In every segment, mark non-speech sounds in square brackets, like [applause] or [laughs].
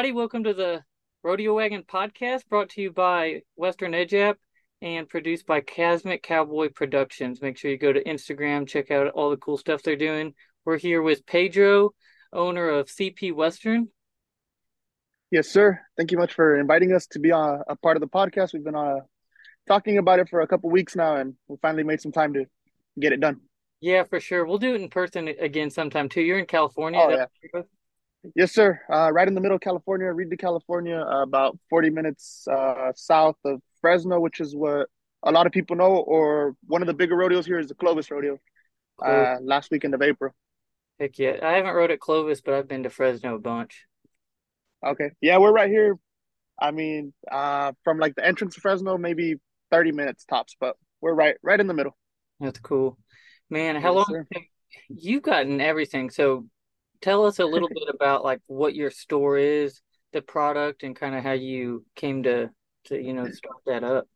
everybody. Welcome to the Rodeo Wagon podcast brought to you by Western Edge App and produced by Cosmic Cowboy Productions. Make sure you go to Instagram, check out all the cool stuff they're doing. We're here with Pedro, owner of CP Western. Yes, sir. Thank you much for inviting us to be on a part of the podcast. We've been uh, talking about it for a couple weeks now, and we finally made some time to get it done. Yeah, for sure. We'll do it in person again sometime too. You're in California. Oh, yeah. Yes, sir. Uh, right in the middle of California, Reedley California, uh, about 40 minutes uh, south of Fresno, which is what a lot of people know. Or one of the bigger rodeos here is the Clovis Rodeo. Uh, last weekend of April. Heck yeah! I haven't rode at Clovis, but I've been to Fresno a bunch. Okay, yeah, we're right here. I mean, uh, from like the entrance to Fresno, maybe 30 minutes tops, but we're right, right in the middle. That's cool, man. How yes, long? You've gotten everything, so tell us a little [laughs] bit about like what your store is, the product, and kind of how you came to to you know start that up.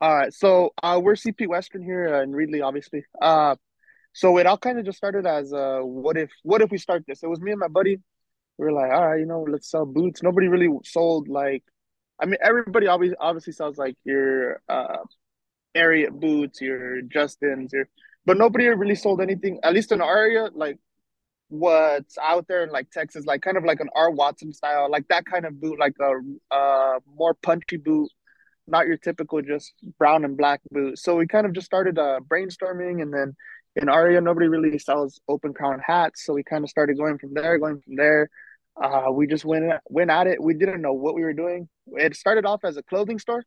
All right, so uh, we're CP Western here in Reedley, obviously. Uh, so it all kind of just started as uh, what if what if we start this? It was me and my buddy. We were like, all right, you know, let's sell boots. Nobody really sold like, I mean, everybody obviously obviously sells like your uh, Ariat boots, your Justins, your, but nobody really sold anything. At least in our area, like what's out there in like Texas, like kind of like an R Watson style, like that kind of boot, like a uh more punchy boot, not your typical just brown and black boot. So we kind of just started uh brainstorming and then in Aria nobody really sells open crown hats. So we kind of started going from there, going from there. Uh we just went went at it. We didn't know what we were doing. It started off as a clothing store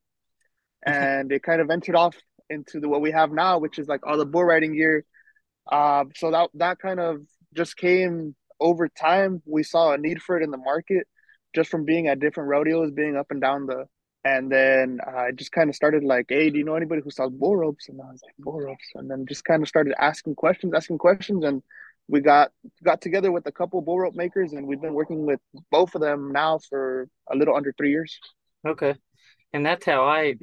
and it kind of ventured off into the what we have now, which is like all the bull riding gear. Uh, so that that kind of just came over time. We saw a need for it in the market just from being at different rodeos, being up and down the. And then I just kind of started like, hey, do you know anybody who sells bull ropes? And I was like, bull ropes. And then just kind of started asking questions, asking questions. And we got got together with a couple bull rope makers and we've been working with both of them now for a little under three years. Okay. And that's how I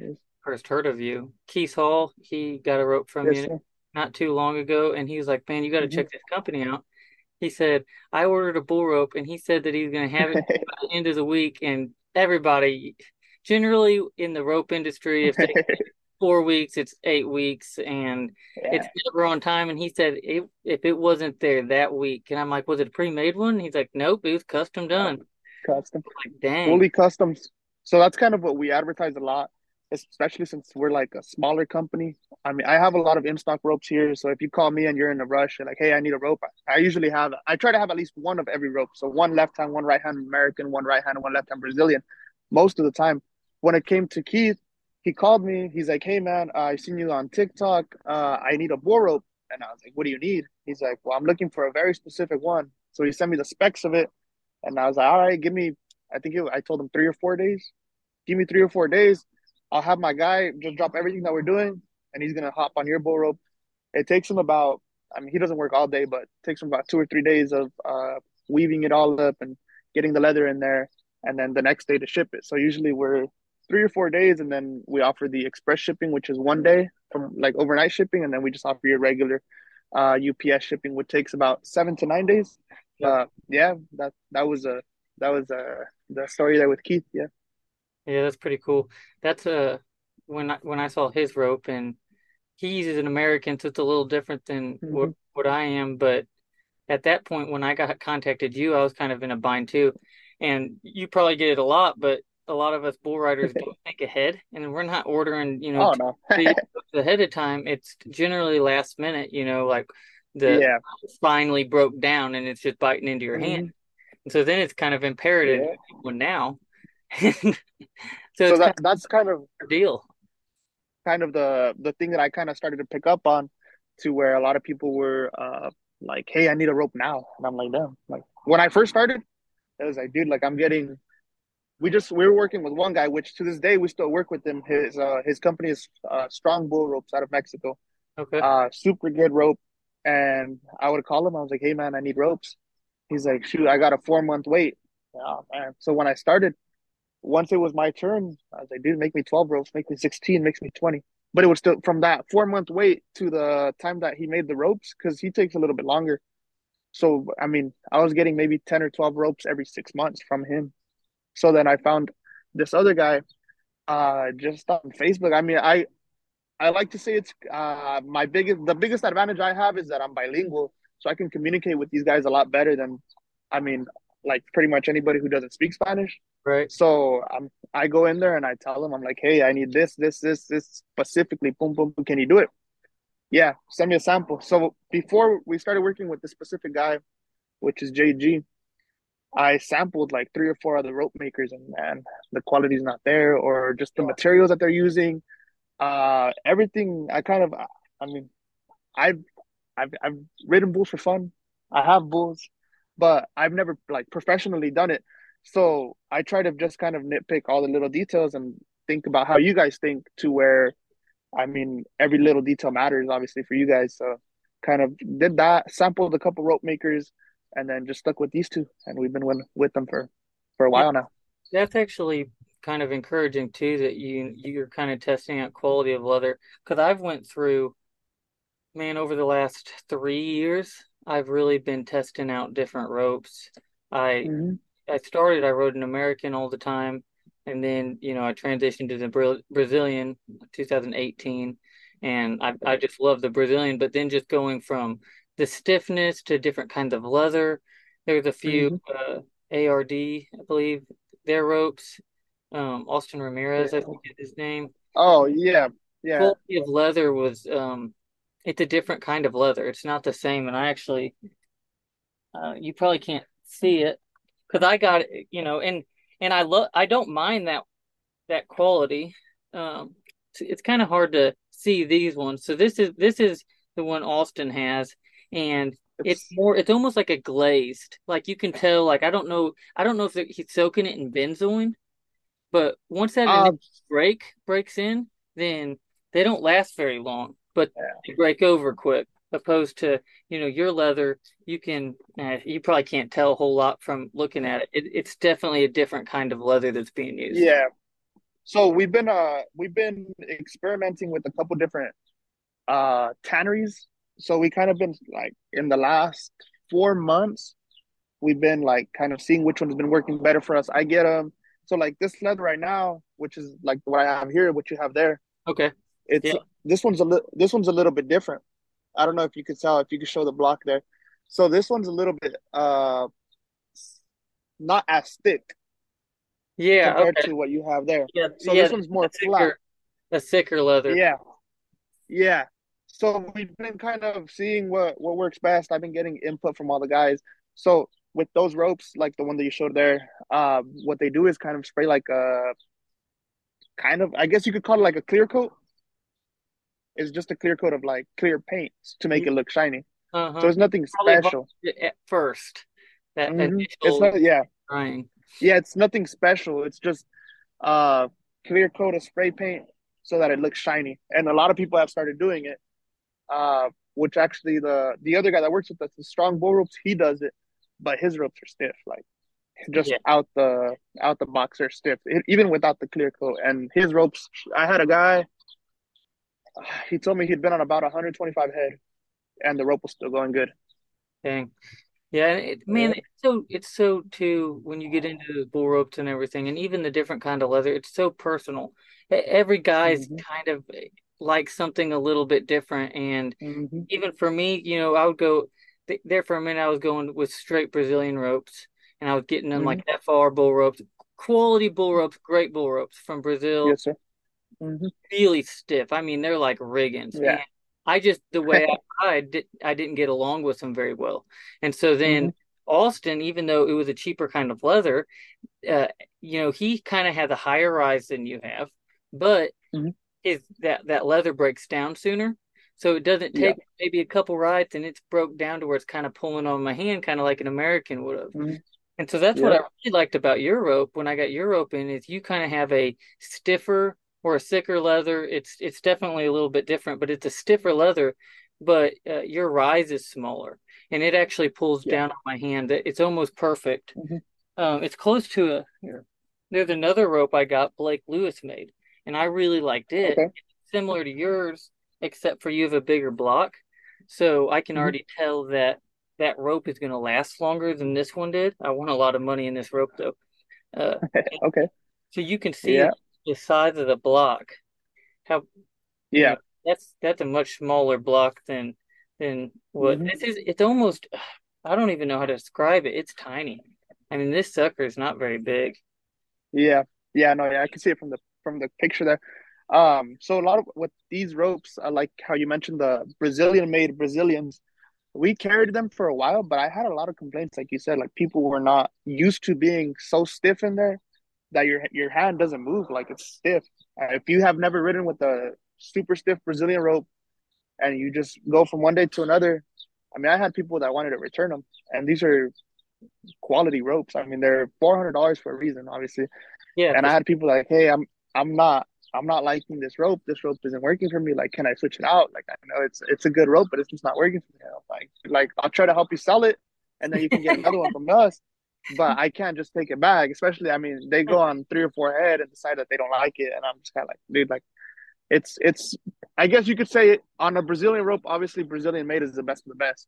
first heard of you. Keith Hall, he got a rope from yes, you sir. not too long ago, and he was like, "Man, you got to mm-hmm. check this company out." He said, "I ordered a bull rope, and he said that he's going to have it by the end of the week." And everybody, generally in the rope industry, if they [laughs] four weeks, it's eight weeks, and yeah. it's never on time. And he said, it, if it wasn't there that week, and I'm like, "Was it a pre-made one?" he's like, "Nope, it was custom done." Custom, like, dang, fully customs. So that's kind of what we advertise a lot especially since we're like a smaller company. I mean, I have a lot of in stock ropes here. So if you call me and you're in a rush, you're like, hey, I need a rope. I usually have, I try to have at least one of every rope. So one left hand, one right hand American, one right hand, one left hand Brazilian. Most of the time, when it came to Keith, he called me. He's like, hey, man, uh, I seen you on TikTok. Uh, I need a bull rope. And I was like, what do you need? He's like, well, I'm looking for a very specific one. So he sent me the specs of it. And I was like, all right, give me, I think it, I told him three or four days. Give me three or four days I'll have my guy just drop everything that we're doing, and he's gonna hop on your bull rope. It takes him about, I mean, he doesn't work all day, but it takes him about two or three days of uh, weaving it all up and getting the leather in there, and then the next day to ship it. So usually we're three or four days, and then we offer the express shipping, which is one day from like overnight shipping, and then we just offer your regular uh, UPS shipping, which takes about seven to nine days. Yeah. Uh, yeah, that that was a that was a the story there with Keith. Yeah. Yeah, that's pretty cool. That's uh when I, when I saw his rope and he's an American, so it's a little different than mm-hmm. what what I am. But at that point, when I got contacted you, I was kind of in a bind too, and you probably get it a lot, but a lot of us bull riders [laughs] don't think ahead, and we're not ordering, you know, oh, no. [laughs] [laughs] ahead of time. It's generally last minute, you know, like the yeah. finally broke down and it's just biting into your mm-hmm. hand. And so then it's kind of imperative yeah. now so, so that, that's kind of deal. kind of the the thing that i kind of started to pick up on to where a lot of people were uh like hey i need a rope now. And i'm like damn. Like when i first started it was like dude like i'm getting we just we were working with one guy which to this day we still work with him. His uh his company is uh, strong bull ropes out of mexico. Okay. Uh super good rope. And i would call him. I was like hey man i need ropes. He's like shoot i got a four month wait. Oh man. So when i started once it was my turn, I was like, dude, make me 12 ropes, make me 16, makes me 20. But it was still from that four month wait to the time that he made the ropes because he takes a little bit longer. So, I mean, I was getting maybe 10 or 12 ropes every six months from him. So then I found this other guy uh just on Facebook. I mean, I I like to say it's uh my biggest the biggest advantage I have is that I'm bilingual, so I can communicate with these guys a lot better than I mean, like pretty much anybody who doesn't speak Spanish. Right. So I'm I go in there and I tell them I'm like, hey, I need this, this, this, this specifically. Boom, boom, boom. Can you do it? Yeah, send me a sample. So before we started working with this specific guy, which is JG, I sampled like three or four other rope makers, and man, the quality's not there, or just the materials that they're using. Uh, everything. I kind of, I mean, I've I've I've ridden bulls for fun. I have bulls, but I've never like professionally done it. So I try to just kind of nitpick all the little details and think about how you guys think to where, I mean, every little detail matters obviously for you guys. So kind of did that, sampled a couple rope makers, and then just stuck with these two, and we've been with, them for for a while now. That's actually kind of encouraging too that you you're kind of testing out quality of leather because I've went through man over the last three years I've really been testing out different ropes. I Mm-hmm. I started I rode an American all the time and then you know I transitioned to the Bra- Brazilian 2018 and I I just love the Brazilian but then just going from the stiffness to different kinds of leather there's a few Mm-hmm. uh, ARD I believe their ropes um, Austin Ramirez, I think is his name. Oh yeah, yeah. Quality of leather was um, it's a different kind of leather. It's not the same, and I actually, uh, you probably can't see it because I got you know, and and I love, I don't mind that that quality. Um, it's, kind of hard to see these ones. So this is this is the one Austin has, and it's more, it's almost like a glazed. Like you can tell, like I don't know, I don't know if he's soaking it in benzoin but once that uh break breaks in, then they don't last very long, but yeah. they break over quick. Opposed to, you know, your leather, you can, uh, you probably can't tell a whole lot from looking at it. it. It's definitely a different kind of leather that's being used. Yeah. So we've been uh we've been experimenting with a couple different uh tanneries. So we kind of been like in the last four months, we've been like kind of seeing which one's been working better for us. I get them. So like this leather right now, which is like what I have here, what you have there, Okay. it's Yeah. this one's a little this one's a little bit different. I don't know if you could tell if you could show the block there. So this one's a little bit uh not as thick Yeah. compared Okay. to what you have there. Yeah. So Yeah. this one's more A flat. thicker, a thicker leather. Yeah, yeah. So we've been kind of seeing what what works best. I've been getting input from all the guys. So with those ropes, like the one that you showed there, uh, what they do is kind of spray like a kind of I guess you could call it like a clear coat. It's just a clear coat of like clear paint to make it look shiny. So Uh-huh. it's nothing Probably special. at first. That hmm It's not yeah. drying. Yeah, it's nothing special. It's just uh clear coat of spray paint so that it looks shiny. And a lot of people have started doing it. Uh, which actually the the other guy that works with us, the strong bull ropes, he does it, but his ropes are stiff, like just Yeah. out the out the box are stiff, e- even without the clear coat. And his ropes, I had a guy, [sighs] he told me he'd been on about 125 head, and the rope was still going good. Dang. Yeah, it, man, it's so it's so too when you get into the bull ropes and everything, and even the different kind of leather, it's so personal. Every guy's hmm kind of eh, like something a little bit different, and hmm even for me, you know, I would go th- there for a minute. I was going with straight Brazilian ropes, and I was getting them hmm like FR bull ropes, quality bull ropes, great bull ropes from Brazil, Yes, sir. hmm really stiff. I mean, they're like riggins, and Yeah. I just the way [laughs] I ride, did, I didn't get along with them very well, and so then Austin, even though it was a cheaper kind of leather, uh, you know, he kind of had the higher rise than you have, but hmm his that that leather breaks down sooner. So it doesn't Yeah. take maybe a couple rides and it's broke down to where it's kind of pulling on my hand, kind of like an American would have. hmm And so that's what I really liked about your rope when I got your rope in is you kind of have a stiffer or a thicker leather. It's it's definitely a little bit different, but it's a stiffer leather, but uh, your rise is smaller and it actually pulls Yeah. down on my hand. It- It's almost perfect. hmm Um, it's close to a here. There's another rope I got Blake Lewis made, and I really liked it. Okay. Similar to yours, except for you have a bigger block, so I can hmm already tell that that rope is going to last longer than this one did. I won a lot of money in this rope though. Uh, [laughs] okay. so you can see Yeah. The size of the block. How you Yeah. know that's that's a much smaller block than than what hmm this is. It's almost I don't even know how to describe it. It's tiny. I mean, this sucker is not very big. Yeah. Yeah. No. Yeah. I can see it from the from the picture there. Um. So a lot of with these ropes, I like how you mentioned the Brazilian made Brazilians. We carried them for a while, but I had a lot of complaints, like you said, like people were not used to being so stiff in there that your your hand doesn't move, like it's stiff. Uh, if you have never ridden with a super stiff Brazilian rope and you just go from one day to another, I mean, I had people that wanted to return them, and these are quality ropes. I mean, they're four hundred dollars for a reason, obviously. Yeah, And I had people like, hey, I'm I'm not I'm not liking this rope. This rope isn't working for me. Like, can I switch it out? Like, I know it's it's a good rope, but it's just not working for me. I'm like, like I'll try to help you sell it, and then you can get another one from us. But I can't just take it back. Especially, I mean, they go on three or four head and decide that they don't like it, and I'm just kind of like, dude, like, it's it's. I guess you could say on a Brazilian rope. Obviously, Brazilian made is the best of the best.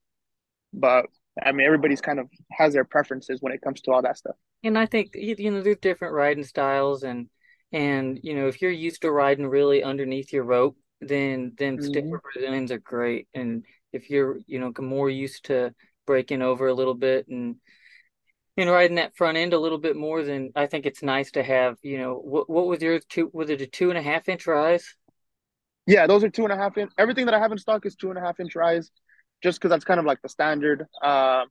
But I mean, everybody's kind of has their preferences when it comes to all that stuff. And I think you know there's different riding styles and and you know if you're used to riding really underneath your rope, then then hmm stiffer Brazilians are great. And if you're you know more used to breaking over a little bit and and riding that front end a little bit more, than I think it's nice to have you know what what was your two was it a two and a half inch rise? Yeah, those are two and a half inch. Everything that I have in stock is two and a half inch rise, just because that's kind of like the standard. Um,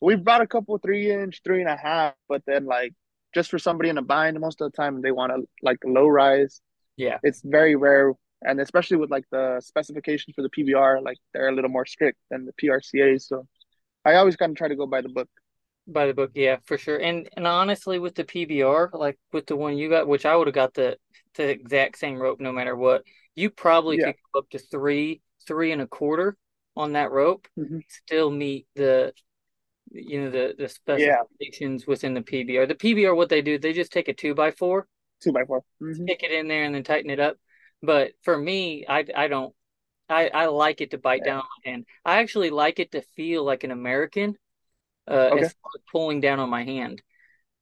we've brought a couple three inch, three and a half, but then like just for somebody in a bind, most of the time they want to like low rise. Yeah, It's very rare, and especially with like the specifications for the PBR, like they're a little more strict than the PRCA. So I always kind of try to go by the book. By the book, yeah, for sure. And and honestly, with the PBR, like with the one you got, which I would have got the the exact same rope no matter what, you probably Yeah. could go up to three, three and a quarter on that rope, hmm still meet the you know the the Yeah. specifications within the PBR. The PBR, what they do, they just take a two by four, Two by 4 hmm stick it in there, and then tighten it up. But for me, I I don't. I, I like it to bite Yeah. down and. I actually like it to feel like an American, uh, Okay. as pulling down on my hand.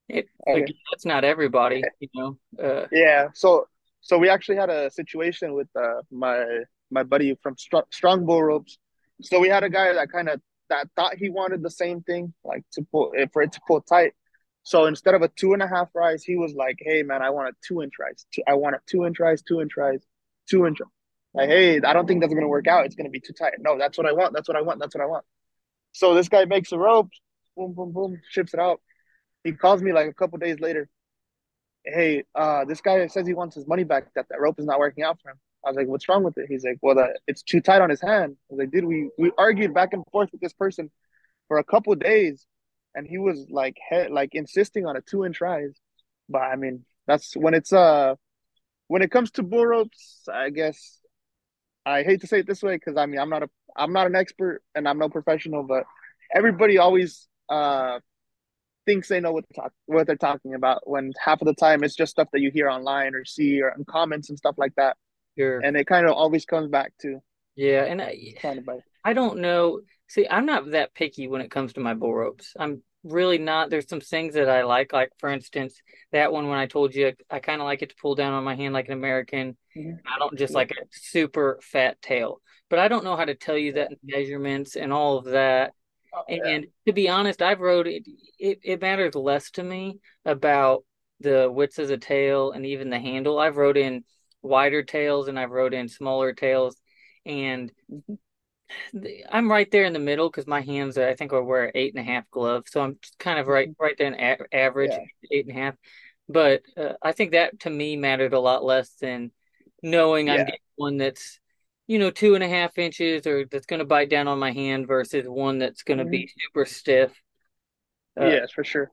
It Okay. again, that's not everybody, you know. Uh, Yeah. So so we actually had a situation with uh, my my buddy from Str Strong Bull Ropes. So we had a guy that kind of that thought he wanted the same thing, like to pull eh, for it to pull tight. So instead of a two and a half rise, he was like, "Hey man, I want a two inch rise. Two, I want a two inch rise, two inch rise, two inch." Like, hey, I don't think that's gonna work out. It's gonna be too tight. No, that's what I want. That's what I want. That's what I want. So this guy makes a rope, boom, boom, boom, ships it out. He calls me like a couple days later hey, uh, this guy says he wants his money back. That that rope is not working out for him. I was like, what's wrong with it? He's like, well, the, it's too tight on his hand. I was like, dude, we we argued back and forth with this person for a couple days, and he was like, he, like insisting on a two inch rise. But I mean, that's when it's uh when it comes to bull ropes. I guess I hate to say it this way because I mean I'm not a I'm not an expert and I'm no professional, but everybody always uh thinks they know what talk what they're talking about when half of the time it's just stuff that you hear online or see or in comments and stuff like that. sure. And it kind of always comes back to Yeah, and I, to buy. I don't know. See, I'm not that picky when it comes to my bull ropes. I'm really not. There's some things that I like, like for instance, that one when I told you I kind of like it to pull down on my hand like an American. Mhm. I don't just Yeah, like a super fat tail, but I don't know how to tell you that measurements and all of that. Oh, yeah, And to be honest, I've wrote it, it, it matters less to me about the width of the tail and even the handle. I've wrote in wider tails and I've wrote in smaller tails. And I'm right there in the middle because my hands are, I think I wear eight and a half gloves. So I'm kind of right, Mhm. right there in a average, yeah, eight and a half. But uh, I think that to me mattered a lot less than knowing I'm getting one that's, you know, two and a half inches or that's going to bite down on my hand versus one that's going to Mhm. be super stiff. Uh, yes, for sure.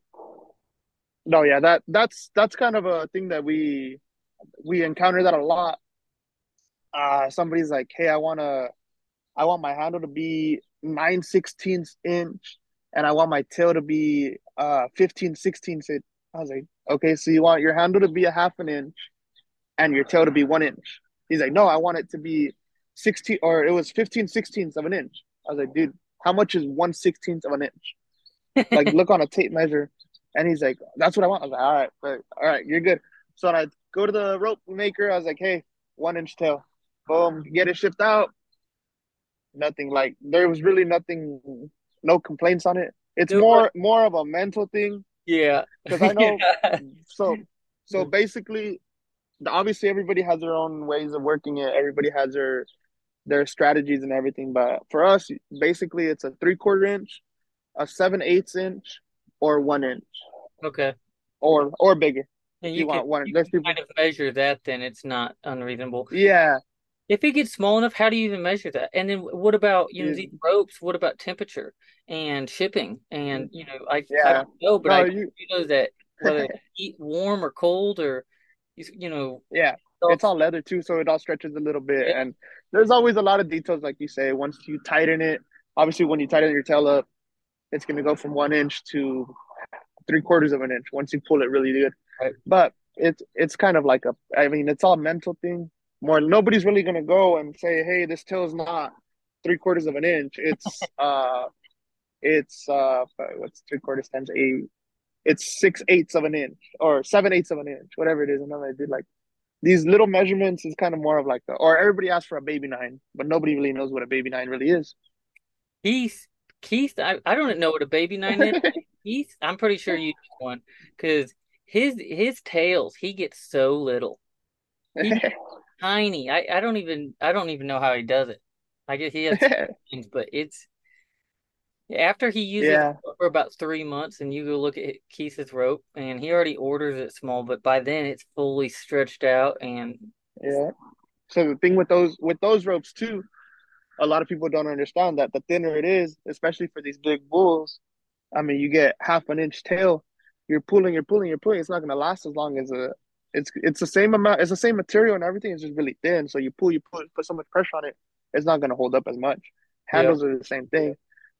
No, yeah, that that's that's kind of a thing that we we encounter that a lot. Uh, somebody's like, hey, I wanna I want my handle to be nine sixteenths inch, and I want my tail to be uh 15 sixteenths inch. I was like, okay, so you want your handle to be a half an inch and your tail to be one inch. He's like, no, I want it to be 16 or it was 15 sixteenths of an inch. I was like, dude, how much is one sixteenth of an inch? [laughs] Like, look on a tape measure. And he's like, "That's what I want." I was like, "All right, but, all right, you're good." So I go to the rope maker. I was like, "Hey, one inch tail, boom, get it shipped out." Nothing like there was really nothing, no complaints on it. It's more more of a mental thing. Yeah, because I know. [laughs] yeah. So so basically, obviously everybody has their own ways of working it. Everybody has their their strategies and everything. But for us, basically, it's a three quarter inch, a seven eighths inch, or one inch. Okay. Or or bigger. And you, you can, want one. You There's people kind of measure that, then it's not unreasonable. Yeah. If it gets small enough, how do you even measure that? And then what about you know yeah. these ropes? What about temperature and shipping? And mm. you know, I, yeah. I don't know, but no, I you... you know that whether [laughs] heat warm or cold or you know yeah it's all leather too, so it all stretches a little bit. Yeah. And there's always a lot of details, like you say. Once you tighten it, obviously, when you tighten your tail up, it's going to go from one inch to three quarters of an inch once you pull it really good. Right. But it's it's kind of like a, I mean, it's all mental thing. More nobody's really going to go and say, hey, this tail is not three quarters of an inch. It's [laughs] uh, it's uh, what's three quarters times eight? It's six eighths of an inch or seven eighths of an inch, whatever it is. And then I did like these little measurements is kind of more of like the or everybody asks for a baby nine, but nobody really knows what a baby nine really is. Keith, Keith, I, I don't know what a baby nine is. [laughs] Keith, I'm pretty sure you one because his his tails he gets so little, [laughs] tiny. I, I don't even I don't even know how he does it. I guess he has [laughs] but it's after he uses yeah. it for about three months, and you go look at Keith's rope, and he already orders it small, but by then it's fully stretched out and yeah. So the thing with those with those ropes too, a lot of people don't understand that the thinner it is, especially for these big bulls, I mean, you get half an inch tail, you're pulling, you're pulling, you're pulling. It's not gonna last as long as a. It's it's the same amount. It's the same material and everything. It's just really thin. So you pull, you put put so much pressure on it, it's not gonna hold up as much. Handles yeah. are the same thing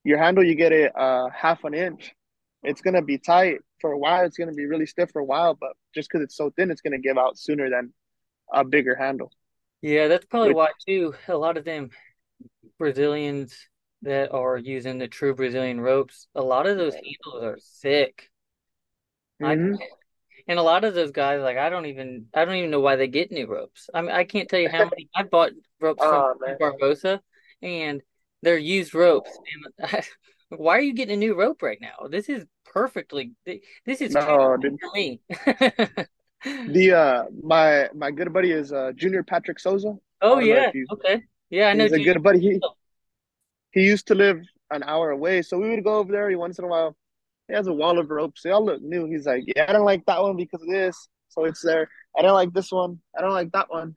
your handle you get it uh half an inch it's gonna be tight for a while. It's gonna be really stiff for a while but just because it's so thin it's gonna give out sooner than a bigger handle. Yeah that's probably Which, why too a lot of them brazilians that are using the true brazilian ropes a lot of those handles are thick. Mm-hmm. I, and a lot of those guys like i don't even i don't even know why they get new ropes. I mean i can't tell you how [laughs] many i bought ropes oh, from man. barbosa and they're used ropes. [laughs] why are you getting a new rope right now? This is perfectly. This is no, for me. [laughs] the uh, my my good buddy is uh Junior Patrick Souza. Oh yeah, you, okay, yeah, I know. He's a good buddy. He he used to live an hour away, so we would go over there every once in a while. He has a wall of ropes. They all look new. He's like, yeah, I don't like that one because of this, so it's there. I don't like this one. I don't like that one.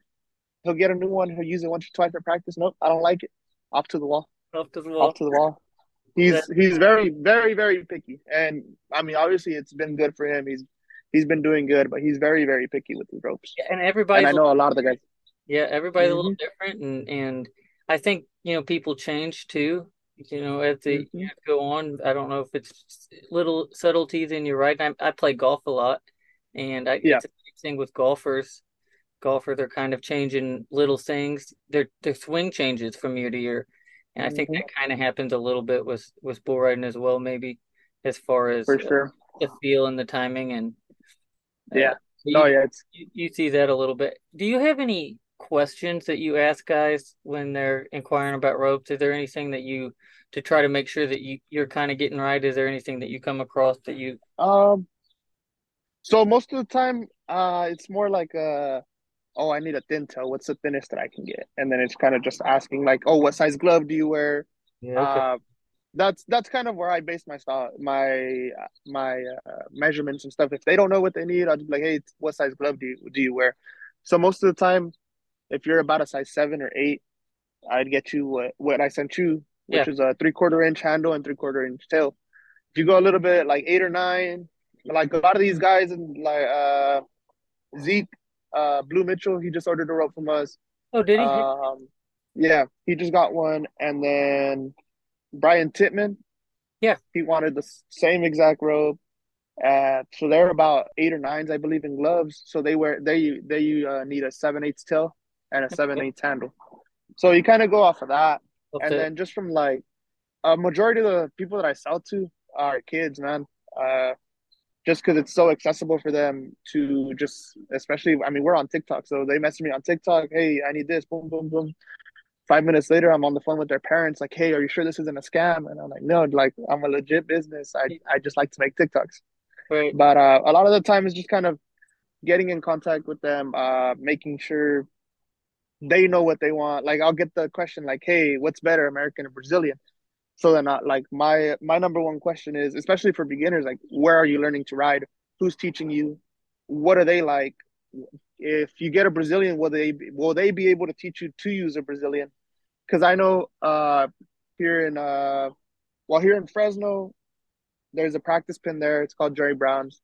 He'll get a new one. He'll use it once or twice for practice. Nope, I don't like it. Off to the wall. Off to the wall. Off to the wall. He's yeah. he's very very very picky, and I mean obviously it's been good for him. He's he's been doing good, but he's very very picky with the ropes. Yeah, and everybody. I know a lot of the guys. Yeah, everybody's mm-hmm. a little mm-hmm. different, and and I think you know people change too. You know, as they mm-hmm. go on, I don't know if it's little subtleties. in your riding. right. I, I play golf a lot, and I yeah. it's a thing with golfers. Golfers are kind of changing little things. Their their swing changes from year to year and I think mm-hmm. that kind of happens a little bit with with bull riding as well, maybe as far as for sure the feel and the timing and uh, yeah. You, oh yeah, it's... You, you see that a little bit. Do you have any questions that you ask guys when they're inquiring about ropes? Is there anything that you to try to make sure that you you're kind of getting right? Is there anything that you come across that you um? So most of the time, uh, it's more like uh oh, I need a thin toe. What's the thinnest that I can get? And then it's kind of just asking like, oh, what size glove do you wear? Yeah, okay. uh, that's that's kind of where I base my style, my my uh, measurements and stuff. If they don't know what they need, I'll just be like, hey, what size glove do you do you wear? So most of the time, if you're about a size seven or eight, I'd get you what, what I sent you, which yeah. is a three quarter inch handle and three quarter inch tail. If you go a little bit like eight or nine, like a lot of these guys and like uh Zeke, uh, Blue Mitchell, he just ordered a rope from us. Oh, did he? Um, yeah, he just got one, and then Brian Titman. Yeah, he wanted the same exact rope. Uh, so they're about eight or nines, I believe, in gloves. So they wear they they uh, need a seven eighths tail and a seven eighths handle. So you kind of go off of that, and then just from like a majority of the people that I sell to are kids, man. Uh, just because it's so accessible for them to just, especially, I mean, we're on TikTok, so they message me on TikTok, hey, I need this, boom, boom, boom. Five minutes later, I'm on the phone with their parents, like, hey, are you sure this isn't a scam? And I'm like, no, like, I'm a legit business. I, I just like to make TikToks. Right. But uh, a lot of the time, it's just kind of getting in contact with them, uh, making sure they know what they want. Like, I'll get the question, like, hey, what's better, American or Brazilian? So then, not like my my number one question is, especially for beginners, like where are you learning to ride? Who's teaching you? What are they like? If you get a Brazilian, will they will they be able to teach you to use a Brazilian? Because I know uh, here in uh, well here in Fresno, there's a practice pin there. It's called Jerry Brown's.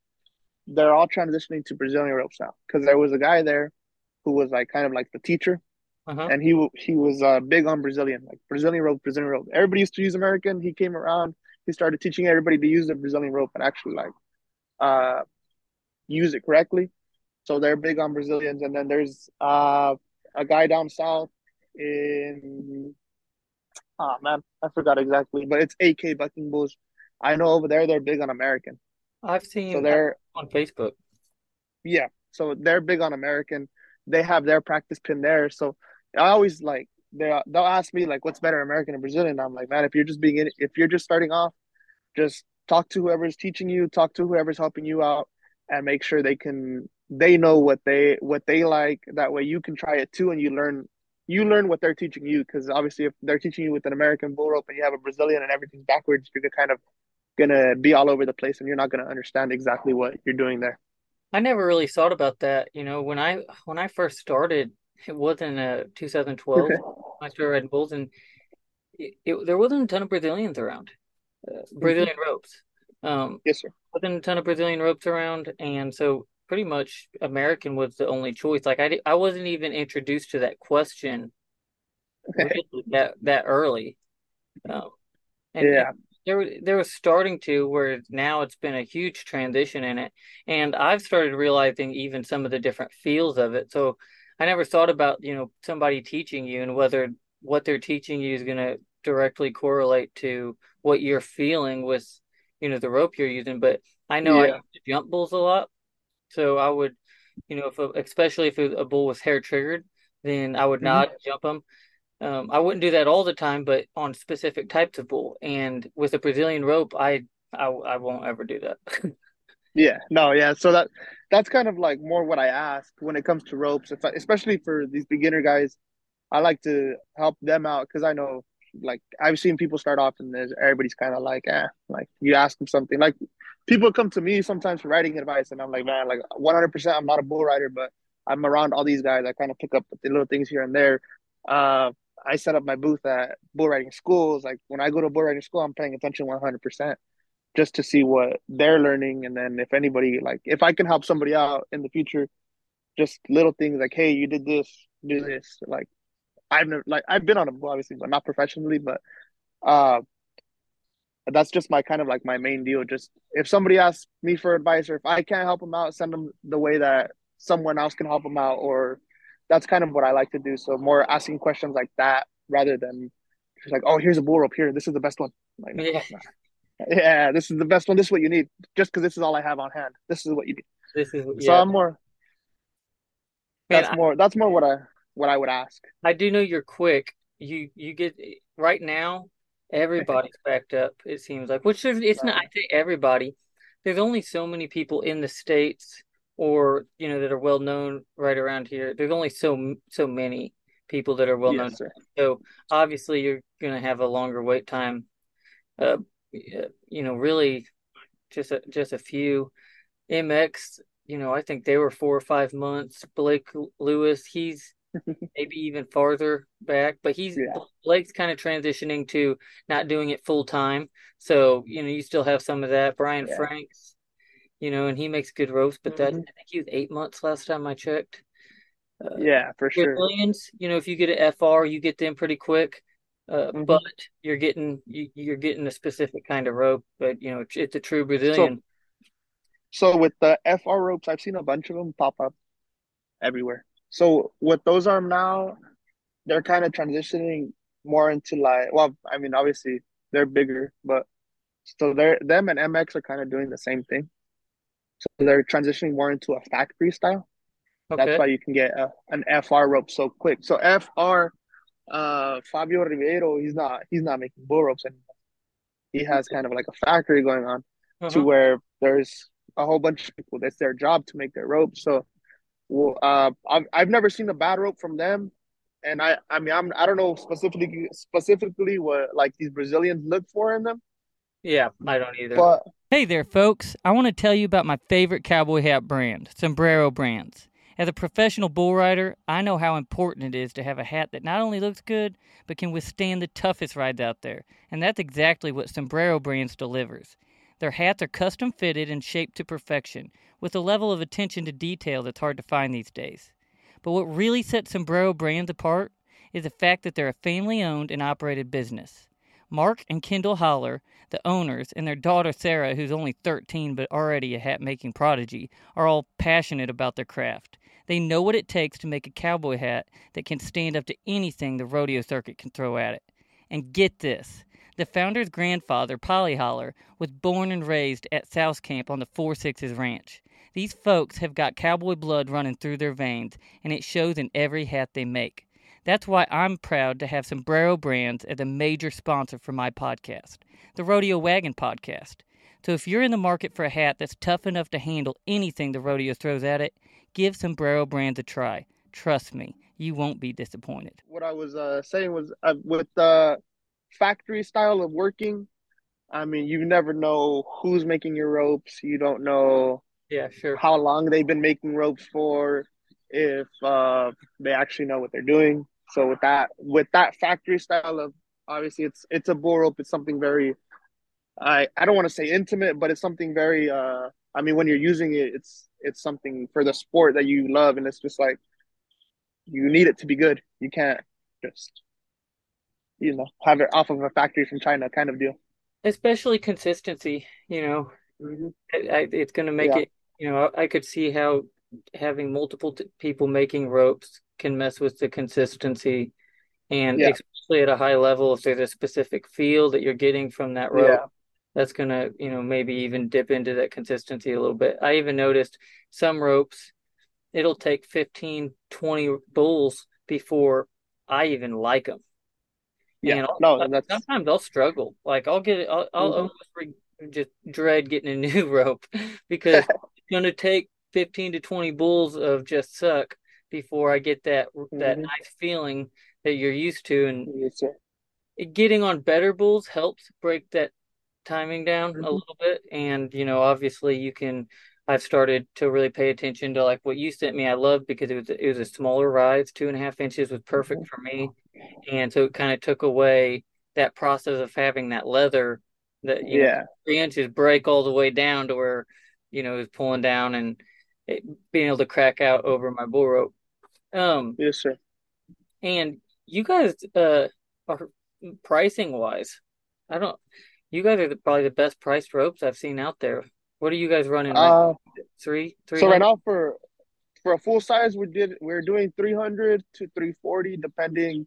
They're all transitioning to Brazilian ropes now because there was a guy there who was like kind of like the teacher uh-huh. and he he was uh, big on Brazilian, like Brazilian rope, Brazilian rope. Everybody used to use American. He came around. He started teaching everybody to use the Brazilian rope and actually like uh, use it correctly. So they're big on Brazilians. And then there's uh, a guy down south in oh man, I forgot exactly, but it's AK Bucking Bulls. I know over there they're big on American. I've seen so they're on Facebook. Yeah, so they're big on American. They have their practice pin there. So I always like they they'll ask me like what's better American or Brazilian. I'm like, man, if you're just being in, if you're just starting off, just talk to whoever's teaching you, talk to whoever's helping you out, and make sure they can they know what they what they like. That way you can try it too, and you learn you learn what they're teaching you. Because obviously, if they're teaching you with an American bull rope and you have a Brazilian and everything's backwards, you're kind of gonna be all over the place, and you're not gonna understand exactly what you're doing there. I never really thought about that. You know, when I when I first started, it wasn't a 2012. Okay. I started riding bulls, and it, it, there wasn't a ton of Brazilians around, uh, mm-hmm. Brazilian mm-hmm. ropes. Um, yes, sir. Wasn't a ton of Brazilian ropes around, and so pretty much American was the only choice. Like I, I wasn't even introduced to that question okay. really that that early. Um, and, yeah. There, there was starting to where now it's been a huge transition in it, and I've started realizing even some of the different feels of it. So I never thought about you know somebody teaching you and whether what they're teaching you is going to directly correlate to what you're feeling with you know the rope you're using. But I know yeah. I jump bulls a lot, so I would you know if a, especially if a bull was hair triggered, then I would mm-hmm. not jump them. Um, I wouldn't do that all the time, but on specific types of bull. And with a Brazilian rope, I I, I won't ever do that. [laughs] Yeah, no, yeah. So that that's kind of like more what I ask when it comes to ropes, I, especially for these beginner guys. I like to help them out because I know, like, I've seen people start off and there's everybody's kind of like, eh, like you ask them something. Like, people come to me sometimes for riding advice, and I'm like, man, like 100%, I'm not a bull rider, but I'm around all these guys. I kind of pick up the little things here and there. Uh, I set up my booth at bull riding schools. Like when I go to bull riding school, I'm paying attention 100% just to see what they're learning. And then if anybody like if i can help somebody out in the future just little things like hey you did this do this. Like i've never like i've been on a boat obviously but not professionally but uh that's just my kind of like my main deal. Just if somebody asks me for advice or if i can't help them out send them the way that someone else can help them out or that's kind of what i like to do. So more asking questions like that rather than just like oh here's a bull rope here. This is the best one. Like yeah [laughs] yeah, this is the best one. This is what you need. Just because this is all I have on hand. This is what you need. This is yeah. so I'm more. That's Man, more. That's more what I what I would ask. I do know you're quick. You you get right now. Everybody's [laughs] backed up. It seems like, which is it's not. I say everybody. There's only so many people in the states, or you know, that are well known right around here. There's only so so many people that are well known. Yes, so obviously, you're going to have a longer wait time. Uh, you know, really just a, just a few. MX, you know, I think they were four or five months. Blake Lewis, he's [laughs] maybe even farther back, but he's yeah. Blake's kind of transitioning to not doing it full time. So you know, you still have some of that. Brian yeah. Franks, you know, and he makes good ropes, but that mm-hmm. I think he was eight months last time I checked. Uh, yeah, for sure. Millions, you know, if you get an FR, you get them pretty quick. Uh, mm-hmm. but you're getting you, are getting a specific kind of rope. But you know, it's, it's a true Brazilian. So, so, with the FR ropes, I've seen a bunch of them pop up everywhere. So with those are now, they're kind of transitioning more into like. Well, I mean, obviously they're bigger, but so they're them and MX are kind of doing the same thing. So they're transitioning more into a factory style. That's why you can get a, an FR rope so quick. So FR, uh, Fabio Ribeiro, he's not he's not making bull ropes anymore. He has kind of like a factory going on to Uh-huh. where there's a whole bunch of people. That's their job to make their ropes. So, well, uh, I've I've never seen a bad rope from them, and I I mean I'm I don't know specifically specifically what like these Brazilians look for in them, Yeah, I don't either. but Hey there, folks. I want to tell you about my favorite cowboy hat brand, Sombrero Brands. As a professional bull rider, I know how important it is to have a hat that not only looks good, but can withstand the toughest rides out there. And that's exactly what Sombrero Brands delivers. Their hats are custom fitted and shaped to perfection, with a level of attention to detail that's hard to find these days. But what really sets Sombrero Brands apart is the fact that they're a family owned and operated business. Mark and Kendall Holler, the owners, and their daughter Sarah, who's only 13 but already a hat making prodigy, are all passionate about their craft. They know what it takes to make a cowboy hat that can stand up to anything the rodeo circuit can throw at it. And get this the founder's grandfather, Polly Holler, was born and raised at South Camp on the Four Sixes Ranch. These folks have got cowboy blood running through their veins, and it shows in every hat they make. That's why I'm proud to have Sombrero Brands as a major sponsor for my podcast, the Rodeo Wagon Podcast. So if you're in the market for a hat that's tough enough to handle anything the rodeo throws at it, give Sombrero Brands a try. Trust me, you won't be disappointed. what I was uh, saying was uh, with the factory style of working. I mean, you never know who's making your ropes. You don't know Yeah, sure. how long they've been making ropes for, if uh, they actually know what they're doing. So with that, with that factory style of obviously it's it's a bull rope. It's something very I I don't want to say intimate, but it's something very uh. I mean, when you're using it, it's it's something for the sport that you love, and it's just like you need it to be good. You can't just you know have it off of a factory from China kind of deal. Especially consistency, you know, Mm-hmm. I, I, it's going to make Yeah, it, you know, I could see how having multiple t people making ropes can mess with the consistency and yeah, especially at a high level, if there's a specific feel that you're getting from that rope. That's going to, you know, maybe even dip into that consistency a little bit. I even noticed some ropes, it'll take 15, 20 bulls before I even like them. Yeah, And no, that's sometimes I'll struggle. Like I'll get, I'll, I'll hmm almost re just dread getting a [laughs] new rope because [laughs] it's going to take 15 to 20 bulls of just suck before I get that that hmm nice feeling that you're used to. And yes, getting on better bulls helps break that timing down a hmm little bit. And, you know, obviously you can, I've started to really pay attention to like what you sent me. I loved because it was, it was a smaller rise, two and a half inches was perfect for me. And so it kind of took away that process of having that leather that, you know, Yeah, three inches break all the way down to where, you know, it was pulling down and it, being able to crack out over my bull rope. Um, yes, sir. and you guys, uh, are pricing wise, I don't, you guys are the, probably the best priced ropes I've seen out there. What are you guys running right Uh. Three, three so right now for for a full size, we did we're doing 300 to 340, depending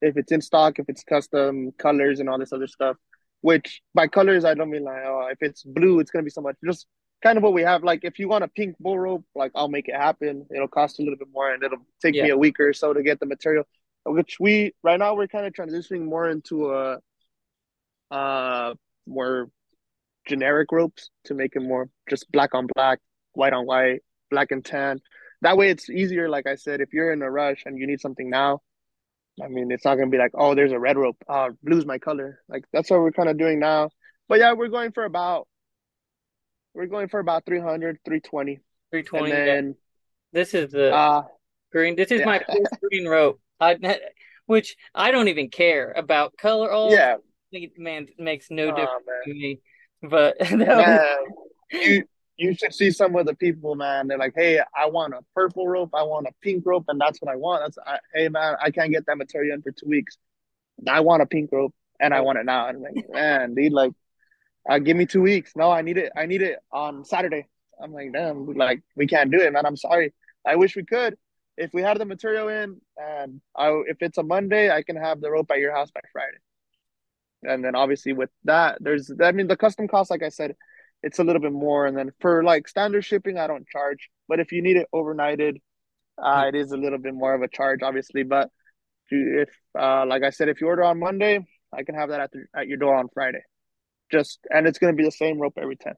if it's in stock, if it's custom colors and all this other stuff. Which by colors, I don't mean like oh, if it's blue, it's gonna be so much. Just kind of what we have. Like if you want a pink bull rope, like I'll make it happen. It'll cost a little bit more, and it'll take Yeah, me a week or so to get the material. Which we right now we're kind of transitioning more into a uh more generic ropes to make it more just black on black, white on white, black and tan. That way it's easier, like I said, if you're in a rush and you need something now, I mean, it's not gonna be like, oh, there's a red rope. Uh, blue's my color. Like that's what we're kind of doing now. But yeah, we're going for about we're going for about 300, 320. And 320. Yeah. This is the uh green. This is yeah. my first [laughs] green rope. I, [laughs] which I don't even care about color. All yeah. Man makes no difference Oh man. to me. But [laughs] Man, you you should see some of the people, man. They're like, "Hey, I want a purple rope. I want a pink rope, and that's what I want." That's, I, hey, man, I can't get that material in for two weeks. I want a pink rope, and I want it now. And I'm like, man, dude, like, uh, give me two weeks. No, I need it. I need it on Saturday. I'm like, damn, like, we can't do it, man. I'm sorry. I wish we could. If we had the material in, and I, if it's a Monday, I can have the rope at your house by Friday. And then obviously with that, there's, I mean, the custom cost, like I said, it's a little bit more. And then for like standard shipping, I don't charge. But if you need it overnighted, uh, it is a little bit more of a charge, obviously. But if, uh, like I said, if you order on Monday, I can have that at the, at your door on Friday. Just and it's going to be the same rope every time.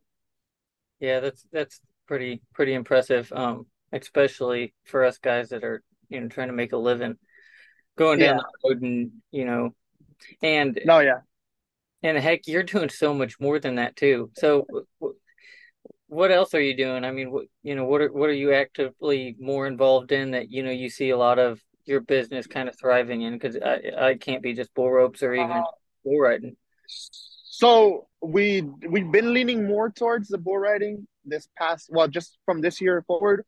Yeah, that's that's pretty pretty impressive. Um, especially for us guys that are you know trying to make a living, going down yeah. the road and you know, and no, yeah, and heck, you're doing so much more than that too. So, what else are you doing? I mean, what you know, what are what are you actively more involved in that you know you see a lot of your business kind of thriving in? Because I I can't be just bull ropes or even uh, bull riding. So we we've been leaning more towards the bull riding this past well, just from this year forward.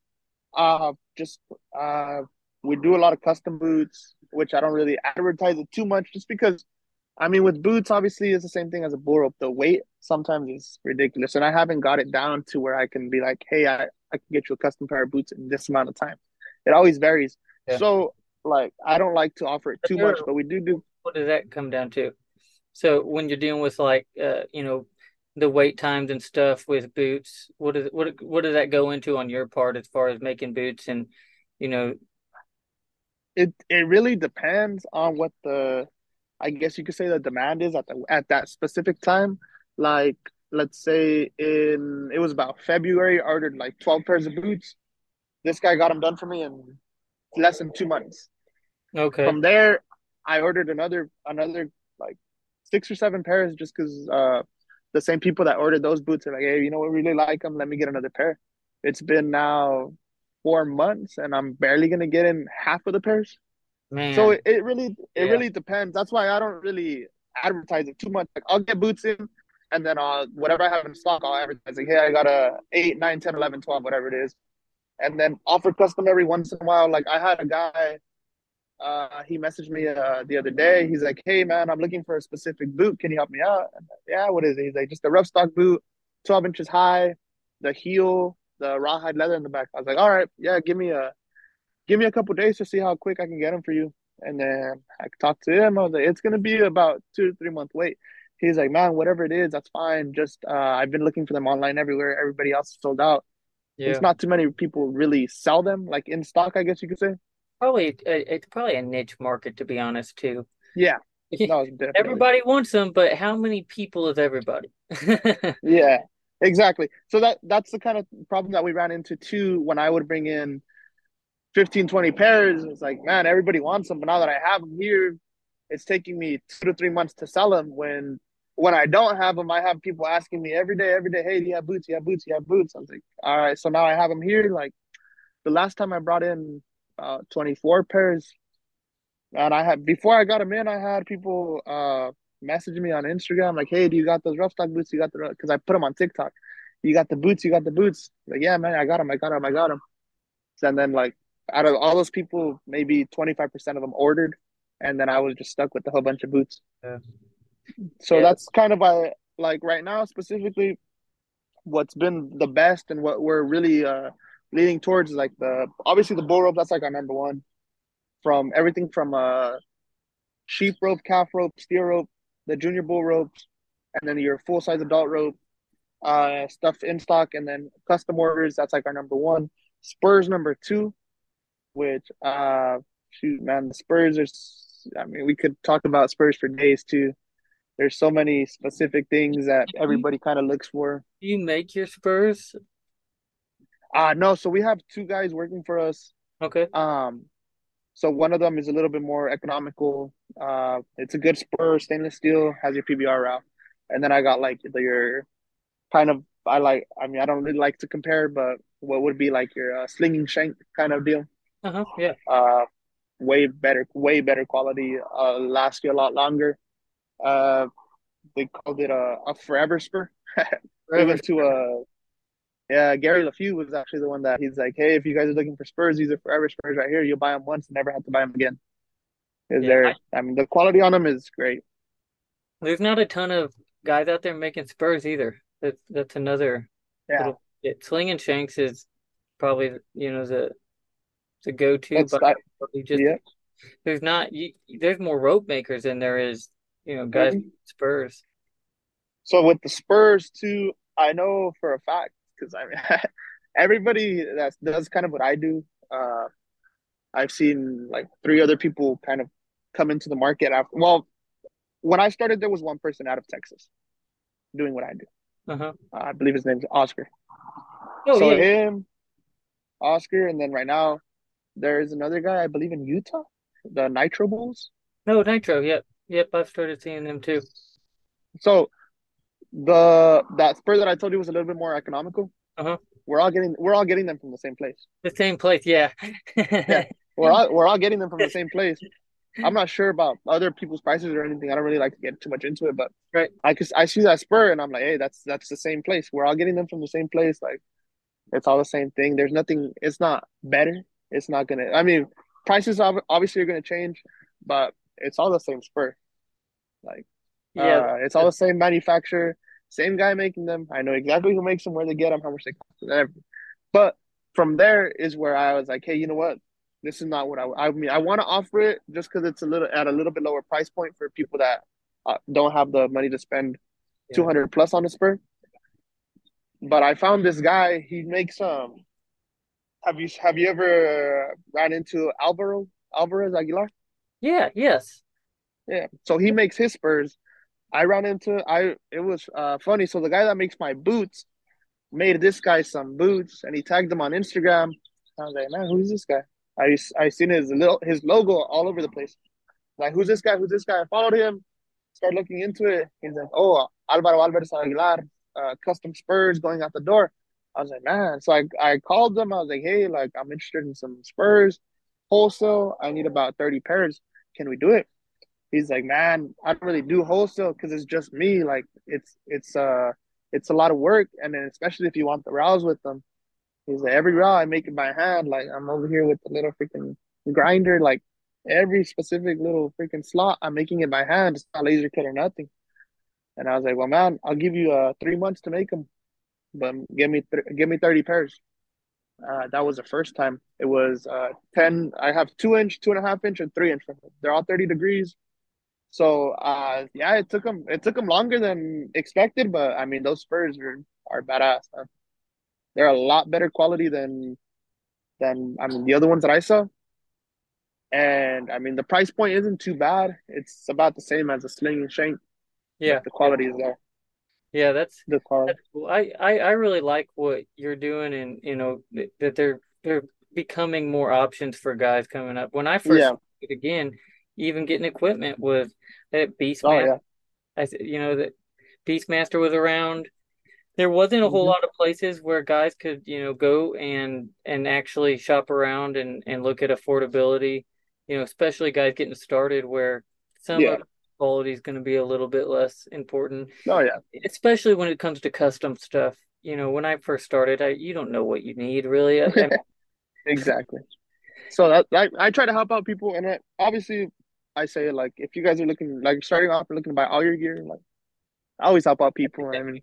Uh, just uh, we do a lot of custom boots, which I don't really advertise it too much, just because I mean, with boots, obviously, it's the same thing as a bull rope. The weight sometimes is ridiculous, and I haven't got it down to where I can be like, "Hey, I, I can get you a custom pair of boots in this amount of time." It always varies. Yeah. So, like, I don't like to offer it too much, but we do do. What does that come down to? So, when you're dealing with like, uh, you know, the wait times and stuff with boots, what is what what does that go into on your part as far as making boots and, you know? It it really depends on what the I guess you could say the demand is at the at that specific time. Like let's say in it was about February, I ordered like twelve pairs of boots. This guy got them done for me in less than two months. Okay. From there, I ordered another another like six or seven pairs just because uh, the same people that ordered those boots are like, hey, you know, we really like them. Let me get another pair. It's been now four months, and I'm barely gonna get in half of the pairs. Man. So it, it really it yeah. really depends. That's why I don't really advertise it too much. Like I'll get boots in and then uh whatever I have in stock, I'll advertise like, hey, I got a 8, 9, 10, 11, 12, whatever it is. And then offer custom every once in a while. Like I had a guy uh, he messaged me uh, the other day. He's like, "Hey man, I'm looking for a specific boot. Can you help me out?" And, yeah, what is it? He's like, "Just a rough stock boot, 12 inches high, the heel, the rawhide leather in the back." I was like, "All right, yeah, give me a give me a couple days to see how quick I can get them for you. And then I talked to him. I was like, it's gonna be about two to three month wait. He's like, man, whatever it is, that's fine. Just uh, I've been looking for them online everywhere. Everybody else is sold out. Yeah. It's not too many people really sell them like in stock. I guess you could say. Probably it's probably a niche market to be honest too. Yeah. [laughs] No, everybody wants them, but how many people is everybody? [laughs] yeah, exactly. So that that's the kind of problem that we ran into too when I would bring in 15, 20 pairs. It's like, man, everybody wants them. But now that I have them here, it's taking me two to three months to sell them. When when I don't have them, I have people asking me every day, every day, hey, do you have boots? Do you have boots? Do you have boots? I was like, all right. So now I have them here. Like the last time I brought in uh, 24 pairs. And I had, before I got them in, I had people uh, message me on Instagram, like, hey, do you got those rough stock boots? You got the, because I put them on TikTok. You got the boots, you got the boots. Like, yeah, man, I got them, I got them, I got them. And then, like, out of all those people, maybe 25% of them ordered. And then I was just stuck with a whole bunch of boots. Yeah. So yeah. that's kind of why, like right now specifically, what's been the best and what we're really uh, leaning towards is like the obviously the bull rope. That's like our number one. From everything from uh, sheep rope, calf rope, steer rope, the junior bull ropes, and then your full size adult rope, uh, stuff in stock, and then custom orders. That's like our number one. Spurs number two which uh shoot man the Spurs are I mean we could talk about Spurs for days too. There's so many specific things that everybody kind of looks for. Do you make your Spurs? Uh no, so we have two guys working for us. Okay. Um so one of them is a little bit more economical. Uh it's a good spur, stainless steel, has your PBR route. And then I got like your kind of I like I mean I don't really like to compare, but what would be like your uh, slinging shank kind of deal. Uh-huh. Yeah. Uh, way better, way better quality. Uh, last you a lot longer. Uh, they called it a, a forever spur. [laughs] we went to a yeah. Gary Leffew was actually the one that he's like, hey, if you guys are looking for spurs, these are forever spurs right here. You'll buy them once and never have to buy them again. Is yeah, there? I, I mean, the quality on them is great. There's not a ton of guys out there making spurs either. That's that's another. Yeah. Little, Sling and Shanks is probably you know the to go to, but I, just yeah. there's not you, there's more rope makers than there is you know guys mm-hmm. Spurs. So with the Spurs too, I know for a fact because I mean, [laughs] everybody that does kind of what I do. Uh, I've seen like three other people kind of come into the market after. Well, when I started, there was one person out of Texas doing what I do. Uh-huh. Uh, I believe his name's Oscar. Oh so yeah. him, Oscar, and then right now there's another guy I believe in Utah, the Nitro Bulls. No, Nitro. Yep. Yep. I've started seeing them too. So the that spur that I told you was a little bit more economical. Uh-huh. We're all getting we're all getting them from the same place. The same place. Yeah. Yeah. [laughs] We're all we're all getting them from the same place. I'm not sure about other people's prices or anything. I don't really like to get too much into it, but Right. I cause I see that spur and I'm like, hey, that's that's the same place. We're all getting them from the same place. Like it's all the same thing. There's nothing. It's not better. It's not gonna. I mean, prices obviously are gonna change, but it's all the same spur. Like, Yeah. uh, it's all the same manufacturer, same guy making them. I know exactly who makes them, where they get them, how much they cost, and everything. But from there is where I was like, hey, you know what? This is not what I. I mean, I want to offer it just because it's a little at a little bit lower price point for people that uh, don't have the money to spend Yeah. two hundred plus on a spur. But I found this guy. He makes um. Have you have you ever ran into Alvaro Alvarez Aguilar? Yeah. Yes. Yeah. So he makes his spurs. I ran into I. It was uh, funny. So the guy that makes my boots made this guy some boots, and he tagged them on Instagram. I was like, man, who's this guy? I I seen his little his logo all over the place. Like, who's this guy? Who's this guy? I followed him. Started looking into it. He's like, oh, Alvaro Alvarez Aguilar, uh, custom spurs going out the door. I was like, man. So I I called them. I was like, hey, like I'm interested in some spurs, wholesale. I need about thirty pairs. Can we do it? He's like, man, I don't really do wholesale because it's just me. Like, it's it's uh it's a lot of work, and then especially if you want the rows with them. He's like, every row I make it by hand. Like I'm over here with the little freaking grinder. Like every specific little freaking slot, I'm making it by hand. It's not laser cut or nothing. And I was like, well, man, I'll give you uh three months to make them, but give me th- give me thirty pairs. Uh, that was the first time. It was uh ten. I have two inch, two and a half inch, and three inch. They're all thirty degrees. So uh, yeah, it took them. It took them longer than expected, but I mean, those spurs are are badass. Man. They're a lot better quality than than I mean the other ones that I saw. And I mean the price point isn't too bad. It's about the same as a sling and shank. Yeah. The quality is there. Yeah. That's The quality. that's cool. I, I I really like what you're doing, and you know that, they're they're becoming more options for guys coming up. When I first Yeah. again, even getting equipment was that Oh Beastmaster. yeah. I said, you know that Beastmaster was around. There wasn't a whole hmm lot of places where guys could, you know, go and and actually shop around and and look at affordability. You know, especially guys getting started where some Yeah. Quality is going to be a little bit less important, Oh yeah. especially when it comes to custom stuff. You know, when I first started, I you don't know what you need really. I, I, [laughs] Exactly. So that, that I try to help out people, and it, obviously, I say like if you guys are looking like starting off and looking to buy all your gear, like I always help out people. I mean,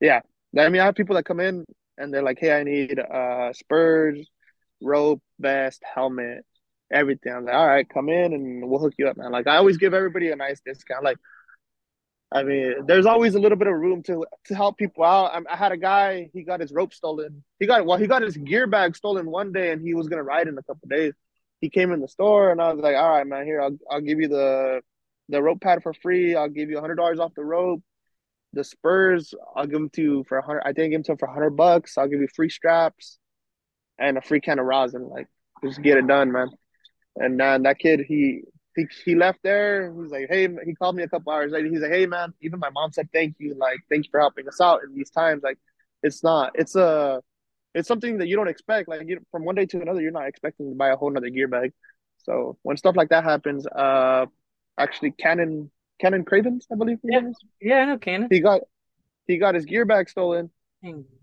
yeah, I mean I have people that come in and they're like, hey, I need uh spurs, rope, vest, helmet, everything. I'm like, all right, come in and we'll hook you up, man. Like I always give everybody a nice discount. Like I mean, there's always a little bit of room to to help people out. I, I had a guy, he got his rope stolen. He got well, he got his gear bag stolen one day, and he was gonna ride in a couple days. He came in the store, and I was like, "All right, man, here I'll I'll give you the the rope pad for free. I'll give you a hundred dollars off the rope. The spurs, I'll give them to you for a hundred. I didn't give them to him for a hundred bucks. I'll give you free straps and a free can of rosin. Like, just get it done, man." And then that kid, he he he left there. He's like, hey, he called me a couple hours later. He's like, hey, man, even my mom said thank you. Like, thank you for helping us out in these times. Like, it's not, it's a, it's something that you don't expect. Like, you, from one day to another, you're not expecting to buy a whole nother gear bag. So when stuff like that happens, uh, actually, Cannon, Cannon Cravens, I believe yeah, yeah, I know Cannon. He got he got his gear bag stolen.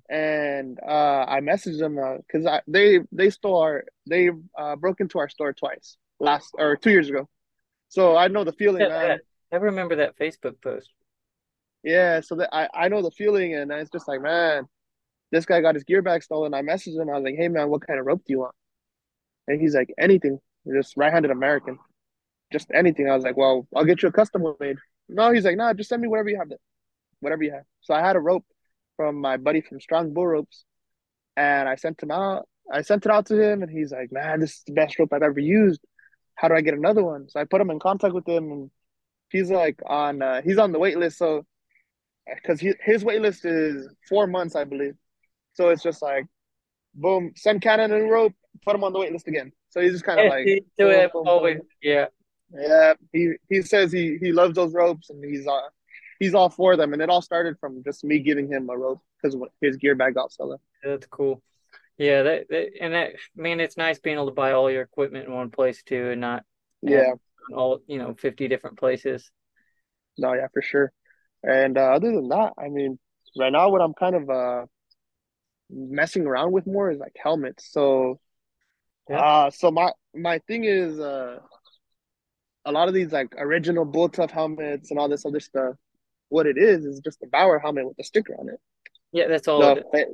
And uh, I messaged them because I they they stole our they uh, broke into our store twice last or two years ago. So I know the feeling, Yeah, man. I remember that Facebook post. Yeah, so that I I know the feeling, and it's just like, man, this guy got his gear bag stolen. I messaged him. I was like, hey, man, what kind of rope do you want? And he's like, anything, just right-handed American, just anything. I was like, well, I'll get you a custom one made. No, he's like, no, just send me whatever you have. Whatever you have. So I had a rope from my buddy from Strong Bull Ropes, and I sent him out. I sent it out to him, and he's like, "Man, this is the best rope I've ever used. How do I get another one?" So I put him in contact with him, and he's like on uh, he's on the wait list. So because his wait list is four months, I believe. So it's just like, boom, send Cannon a rope, put him on the wait list again. So he's just kind of like, do it always, yeah, yeah. He he says he he loves those ropes and he's uh he's all for them. And it all started from just me giving him a rope because his gear bag got stolen. That's cool. Yeah, that, that and that man, it's nice being able to buy all your equipment in one place too, and not yeah all you know fifty different places. No, yeah, for sure. And uh, other than that, I mean, right now what I'm kind of uh messing around with more is like helmets. So, yeah. uh, so my my thing is uh a lot of these like original bull tough helmets and all this other stuff. What it is is just a Bauer helmet with a sticker on it. Yeah, that's all. The,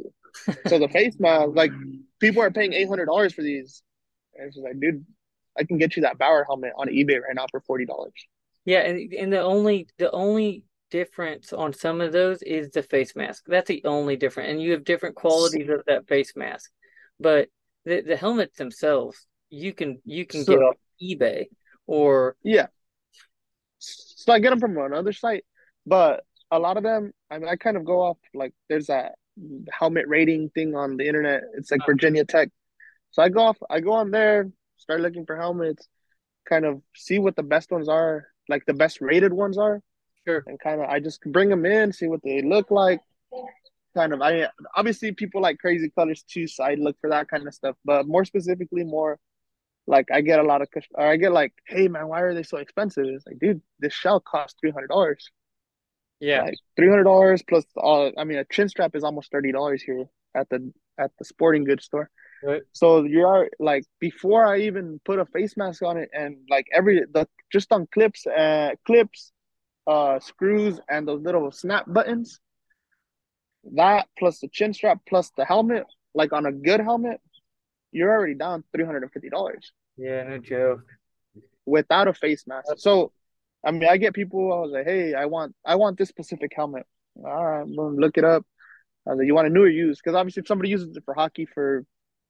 so the face mask, like people are paying eight hundred dollars for these, and it's like, dude, I can get you that Bauer helmet on eBay right now for forty dollars. Yeah, and and the only the only difference on some of those is the face mask. That's the only difference, and you have different qualities of that face mask. But the the helmets themselves, you can you can so, get off eBay or yeah. So I get them from another site, but a lot of them, I mean, I kind of go off like there's that helmet rating thing on the internet. It's like. Virginia Tech. So I go off, I go on there, start looking for helmets, kind of see what the best ones are, like the best rated ones are. Sure. And kind of, I just bring them in, see what they look like. Kind of, I obviously people like crazy colors too, so I look for that kind of stuff. But more specifically, more like I get a lot of, or I get like, hey man, why are they so expensive? It's like, dude, this shell costs three hundred dollars. Yeah, like three hundred dollars plus all. I mean, a chin strap is almost thirty dollars here at the at the sporting goods store. Right. So you are like before I even put a face mask on it, and like every the just on clips, uh, clips, uh, screws, and those little snap buttons. That plus the chin strap plus the helmet, like on a good helmet, you're already down three hundred and fifty dollars. Yeah, no joke. Without a face mask, so I mean, I get people. I was like, hey, I want, I want this specific helmet. All right, boom, look it up. I was like, you want a newer use? Because obviously, if somebody uses it for hockey for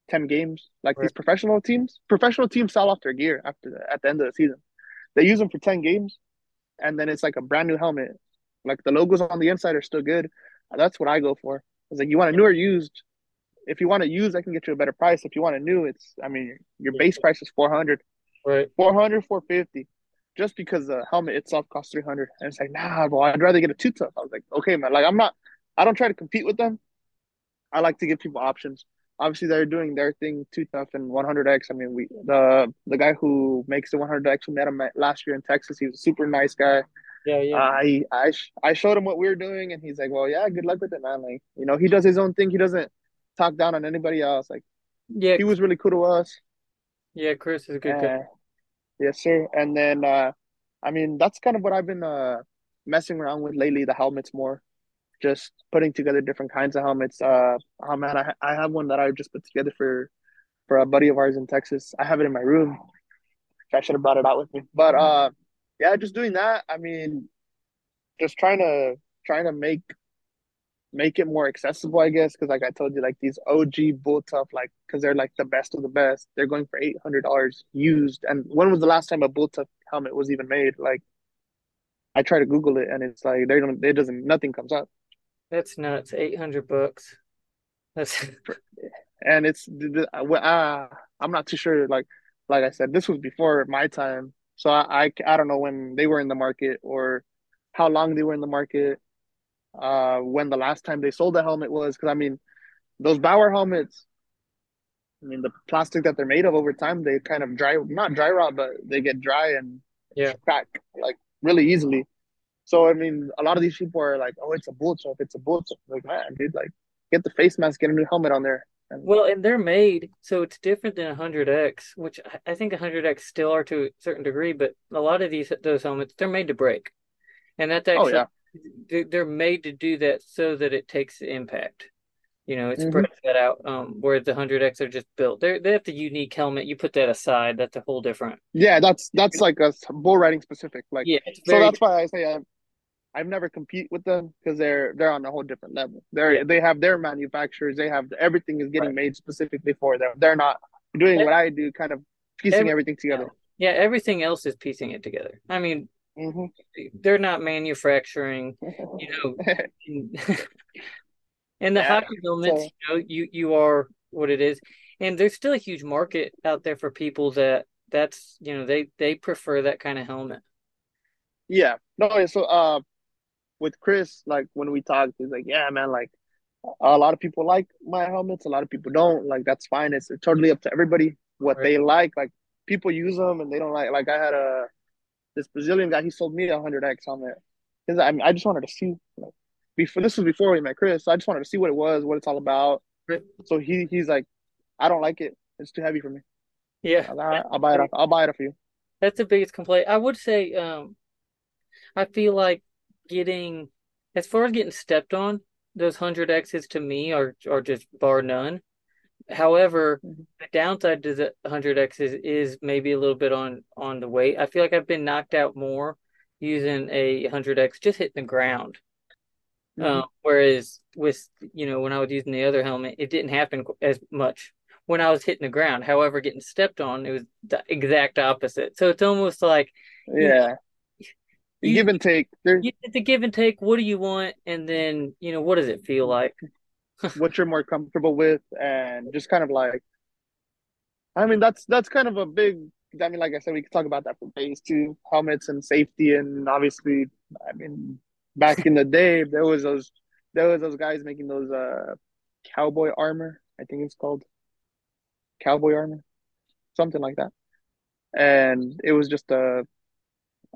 ten games, like right. these professional teams, professional teams sell off their gear after the, at the end of the season. They use them for ten games, and then it's like a brand new helmet. Like the logos on the inside are still good. That's what I go for. It's like you want a newer used. If you want to use, I can get you a better price. If you want a new, it's I mean your base price is 400. Right. 400, 450 just because the helmet itself costs 300 and it's like nah bro i'd rather get a two tough i was like okay man like i'm not i don't try to compete with them. I like to give people options. Obviously they're doing their thing two tough and 100x i mean we the the guy who makes the 100x we met him last year in texas he was a super nice guy. Yeah yeah. Uh, I i i showed him what we were doing and he's like well yeah good luck with it man. Like you know he does his own thing. He doesn't talk down on anybody else. Like yeah. he was really cool to us. Yeah chris is a good guy Yes, sir. And then, uh, I mean, that's kind of what I've been uh, messing around with lately. The helmets more, just putting together different kinds of helmets. Uh, oh man, I I have one that I just put together for for a buddy of ours in Texas. I have it in my room. I should have brought it out with me. But uh, yeah, just doing that. I mean, just trying to trying to make make it more accessible, I guess, because like I told you, like these OG bull tough, like because they're like the best of the best, they're going for eight hundred dollars used. And when was the last time a bull tough helmet was even made? Like, I try to Google it, and it's like they don't, it doesn't, nothing comes up. That's nuts. Eight hundred bucks. That's and it's uh, I'm not too sure. Like, like I said, this was before my time, so I, I I don't know when they were in the market or how long they were in the market uh, when the last time they sold the helmet was. Because I mean, those Bauer helmets, I mean, the plastic that they're made of over time, they kind of dry, not dry rot, but they get dry and yeah. crack like really easily. So I mean, a lot of these people are like, "Oh, it's a bull tough. It's a bull tough." Like, man, dude, like, get the face mask, get a new helmet on there. And... Well, and they're made so it's different than 100x, which I think 100x still are to a certain degree, but a lot of these those helmets they're made to break, and that's actually oh, yeah they're made to do that so that it takes impact. You know, it spreads mm-hmm. that out. Um, where the hundred X are just built. They they have the unique helmet. You put that aside. That's a whole different. Yeah, that's that's like a bull riding specific. Like yeah, so that's why I say uh, I've never compete with them because they're they're on a whole different level. They're yeah. they have their manufacturers. They have everything is getting right. made specifically for them. They're not doing what I do, kind of piecing Every, everything together. Yeah, everything else is piecing it together. I mean, mm-hmm. they're not manufacturing, you know. [laughs] [laughs] and the yeah, hockey helmets, so, you know, you you are what it is, and there's still a huge market out there for people that that's you know they they prefer that kind of helmet. Yeah, no, so uh, with Chris, like when we talked, he's like, yeah, man, like a lot of people like my helmets, a lot of people don't. Like that's fine. It's, totally up to everybody what right. they like. Like people use them and they don't like. Like I had a this Brazilian guy. He sold me a hundred X on helmet. Cause I mean, I just wanted to see. Before this was before we met Chris. So I just wanted to see what it was, what it's all about. So he he's like, I don't like it. It's too heavy for me. Yeah, I'll, I'll buy it. Off, I'll buy it for you. That's the biggest complaint. I would say. Um, I feel like getting as far as getting stepped on, those hundred X's to me are are just bar none. However, mm-hmm. the downside to the 100x is is maybe a little bit on on the weight. I feel like I've been knocked out more using a hundred X just hitting the ground. Mm-hmm. Uh, whereas with you know when I was using the other helmet, it didn't happen as much when I was hitting the ground. However, getting stepped on, it was the exact opposite. So it's almost like yeah. You, give and take. There's the give and take. What do you want, and then you know what does it feel like? [laughs] what you're more comfortable with, and just kind of like. I mean, that's that's kind of a big. I mean, like I said, we could talk about that for days too. Helmets and safety, and obviously, I mean, back in the day, there was those there was those guys making those uh cowboy armor. I think it's called cowboy armor, something like that. And it was just a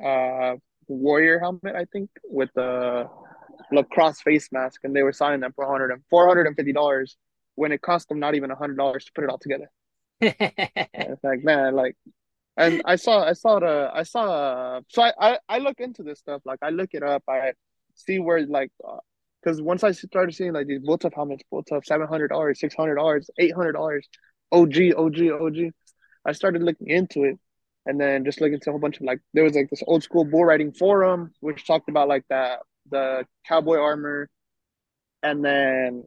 uh warrior helmet, I think, with the lacrosse face mask, and they were selling them for 100 and 450 dollars when it cost them not even a hundred dollars to put it all together. [laughs] it's like man, like, and I saw, I saw the, I saw, so I, I, I look into this stuff, like I look it up, I see where like, because uh, once I started seeing like these bull tough helmets, bull tough seven hundred dollars, six hundred dollars, eight hundred dollars, OG, OG, OG, I started looking into it, and then just looking to a whole bunch of like there was like this old school bull riding forum which talked about like that the cowboy armor and then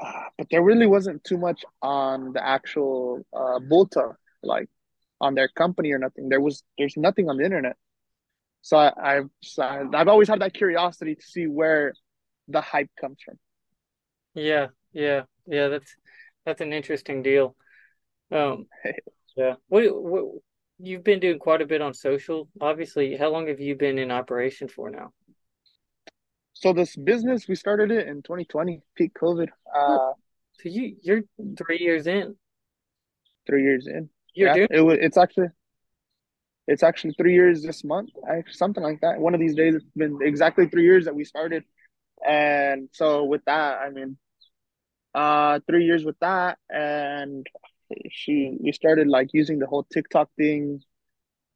uh, but there really wasn't too much on the actual uh Bulta, like on their company or nothing. There was there's nothing on the internet. So I, I've I've always had that curiosity to see where the hype comes from. Yeah yeah yeah that's that's an interesting deal. Um [laughs] yeah. What, what you've been doing quite a bit on social. Obviously, how long have you been in operation for now? So this business, we started it in 2020, peak COVID. Uh, so you you're three years in. Three years in. You're yeah, doing- it was. It's actually. It's actually three years this month, something like that. One of these days, it's been exactly three years that we started, and so with that, I mean, uh, three years with that, and she we started like using the whole TikTok thing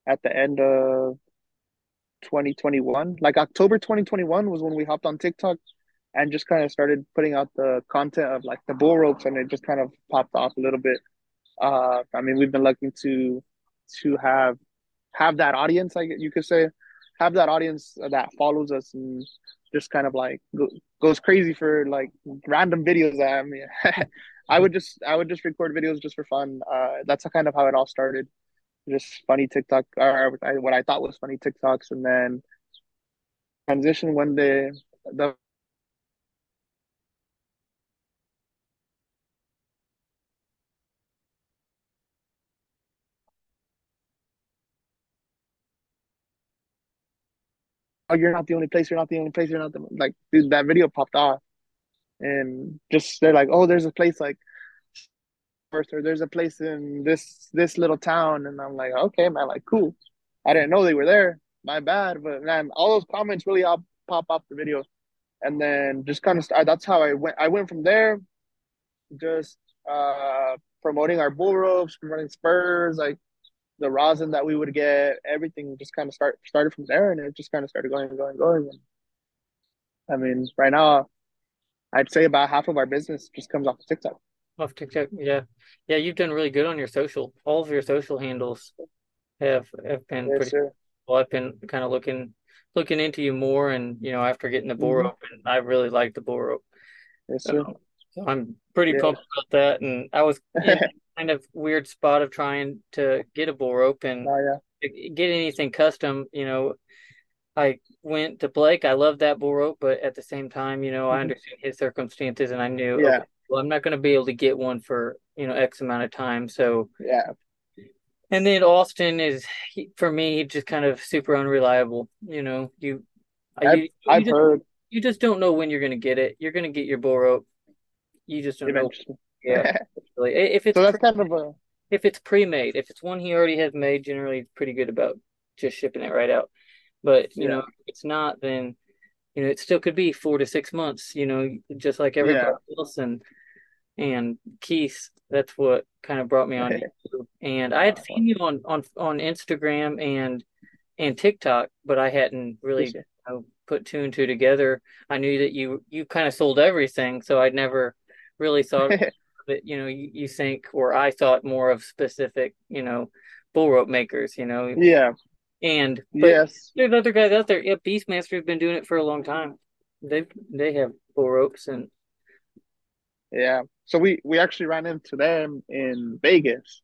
at the end of 2021. Like October 2021 was when we hopped on TikTok and just kind of started putting out the content of like the bull ropes and it just kind of popped off a little bit. Uh I mean we've been looking to to have have that audience like you could say have that audience that follows us and just kind of like go, goes crazy for like random videos I mean [laughs] I would just I would just record videos just for fun. Uh, that's kind of how it all started. Just funny TikTok or what I thought was funny TikToks, and then transition when the the oh, you're not the only place, you're not the only place, you're not the like dude, that video popped off. And just they're like, oh, there's a place like or there's a place in this this little town, and I'm like, okay, man, like cool. I didn't know they were there. My bad, but man, all those comments really all pop off the video, and then just kind of start, that's how I went. I went from there, just uh promoting our bull ropes, promoting spurs, like the rosin that we would get, everything just kind of start started from there, and it just kind of started going and going and going. And, I mean, right now I'd say about half of our business just comes off of TikTok. Off TikTok, yeah, yeah. You've done really good on your social. All of your social handles have have been yes, pretty. Sir. Well, I've been kind of looking looking into you more, and you know, after getting the bull Mhm. rope, and I really like the bull rope. Yes, sir. So, so I'm pretty Yeah. pumped about that. And I was [laughs] in kind of weird spot of trying to get a bull rope and Oh yeah. get anything custom. You know, I went to Blake. I love that bull rope, but at the same time, you know, I Mhm. understand his circumstances, and I knew, Yeah. okay, well, I'm not going to be able to get one for you know X amount of time. So, Yeah. and then Austin is he, for me just kind of super unreliable. You know, you I've you, you I've just heard you just don't know when you're going to get it. You're going to get your bull rope. You just don't know. [laughs] Yeah, really. If it's so that's pre- kind of a if it's pre-made, if it's one he already has made, generally pretty good about just shipping it right out. But you Yeah. know, if it's not, then you know it still could be four to six months. You know, just like everybody Yeah. else. And and Keith, that's what kind of brought me on And I had seen you on on on Instagram and and TikTok, but I hadn't really you know, put two and two together. I knew that you you kind of sold everything, so I'd never really thought [laughs] that you know you, you think or I thought more of specific you know bull rope makers you know? Yeah. and Yes. there's other guys out there. Yeah Beastmaster has been doing it for a long time. They they have bull ropes and Yeah. So we we actually ran into them in Vegas,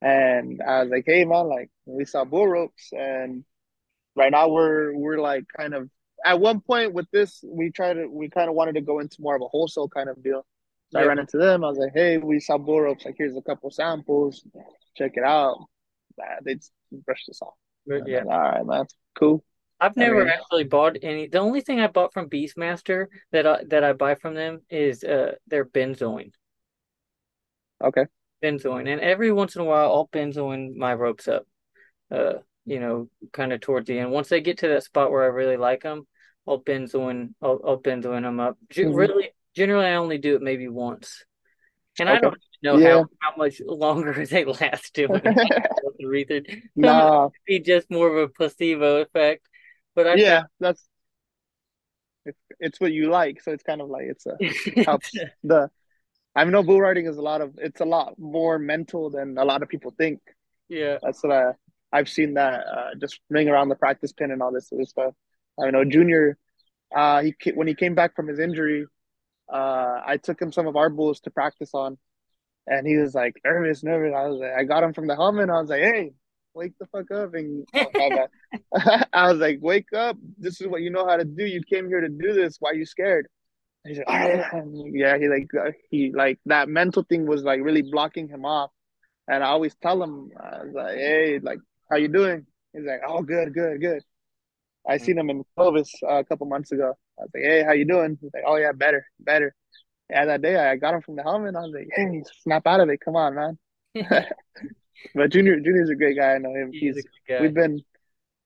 and I was like, "Hey, man, like we saw bull ropes, and right now we're we're like kind of at one point with this, we tried to we kind of wanted to go into more of a wholesale kind of deal. So I ran into them. I was like, "Hey, we saw bull ropes. Like, here's a couple samples. Check it out." Nah, they just brushed us off. yeah All right, man. Cool. I've I never mean- actually bought any the only thing I bought from Beastmaster that I that I buy from them is uh their benzoin Okay. benzoin and every once in a while I'll benzoin my ropes up uh you know kind of towards the end once they get to that spot where I really like them I'll benzoin I'll, I'll benzoin them up Ge- Mhm. really generally I only do it maybe once and I don't know Yeah. how, how much longer [laughs] they last [laughs] doing it Retard. [laughs] Some nah. be just more of a placebo effect but I Yeah, that's it's, it's what you like, so it's kind of like it's a [laughs] helps the I know bull riding is a lot of it's a lot more mental than a lot of people think. yeah That's what I I've seen that uh, just ring around the practice pin and all this other stuff. I know Junior, uh, he when he came back from his injury, uh, I took him some of our bulls to practice on, and he was like nervous, nervous. I was like, I got him from the helmet. I was like, hey, wake the fuck up and [laughs] [laughs] I was like, wake up. This is what you know how to do. You came here to do this. Why are you scared? And he's like, right. [laughs] And yeah, he like uh, he like that mental thing was like really blocking him off. And I always tell him, I was like, hey, like, how you doing? He's like, oh, good, good, good. I seen him in Clovis uh, a couple months ago. I was like, hey, how you doing? He's like, oh yeah, better, better. Yeah, that day I got him from the helmet. I was like, hey, snap out of it. Come on, man. But Junior, Junior's a great guy. I know him. He's He's, a we've been,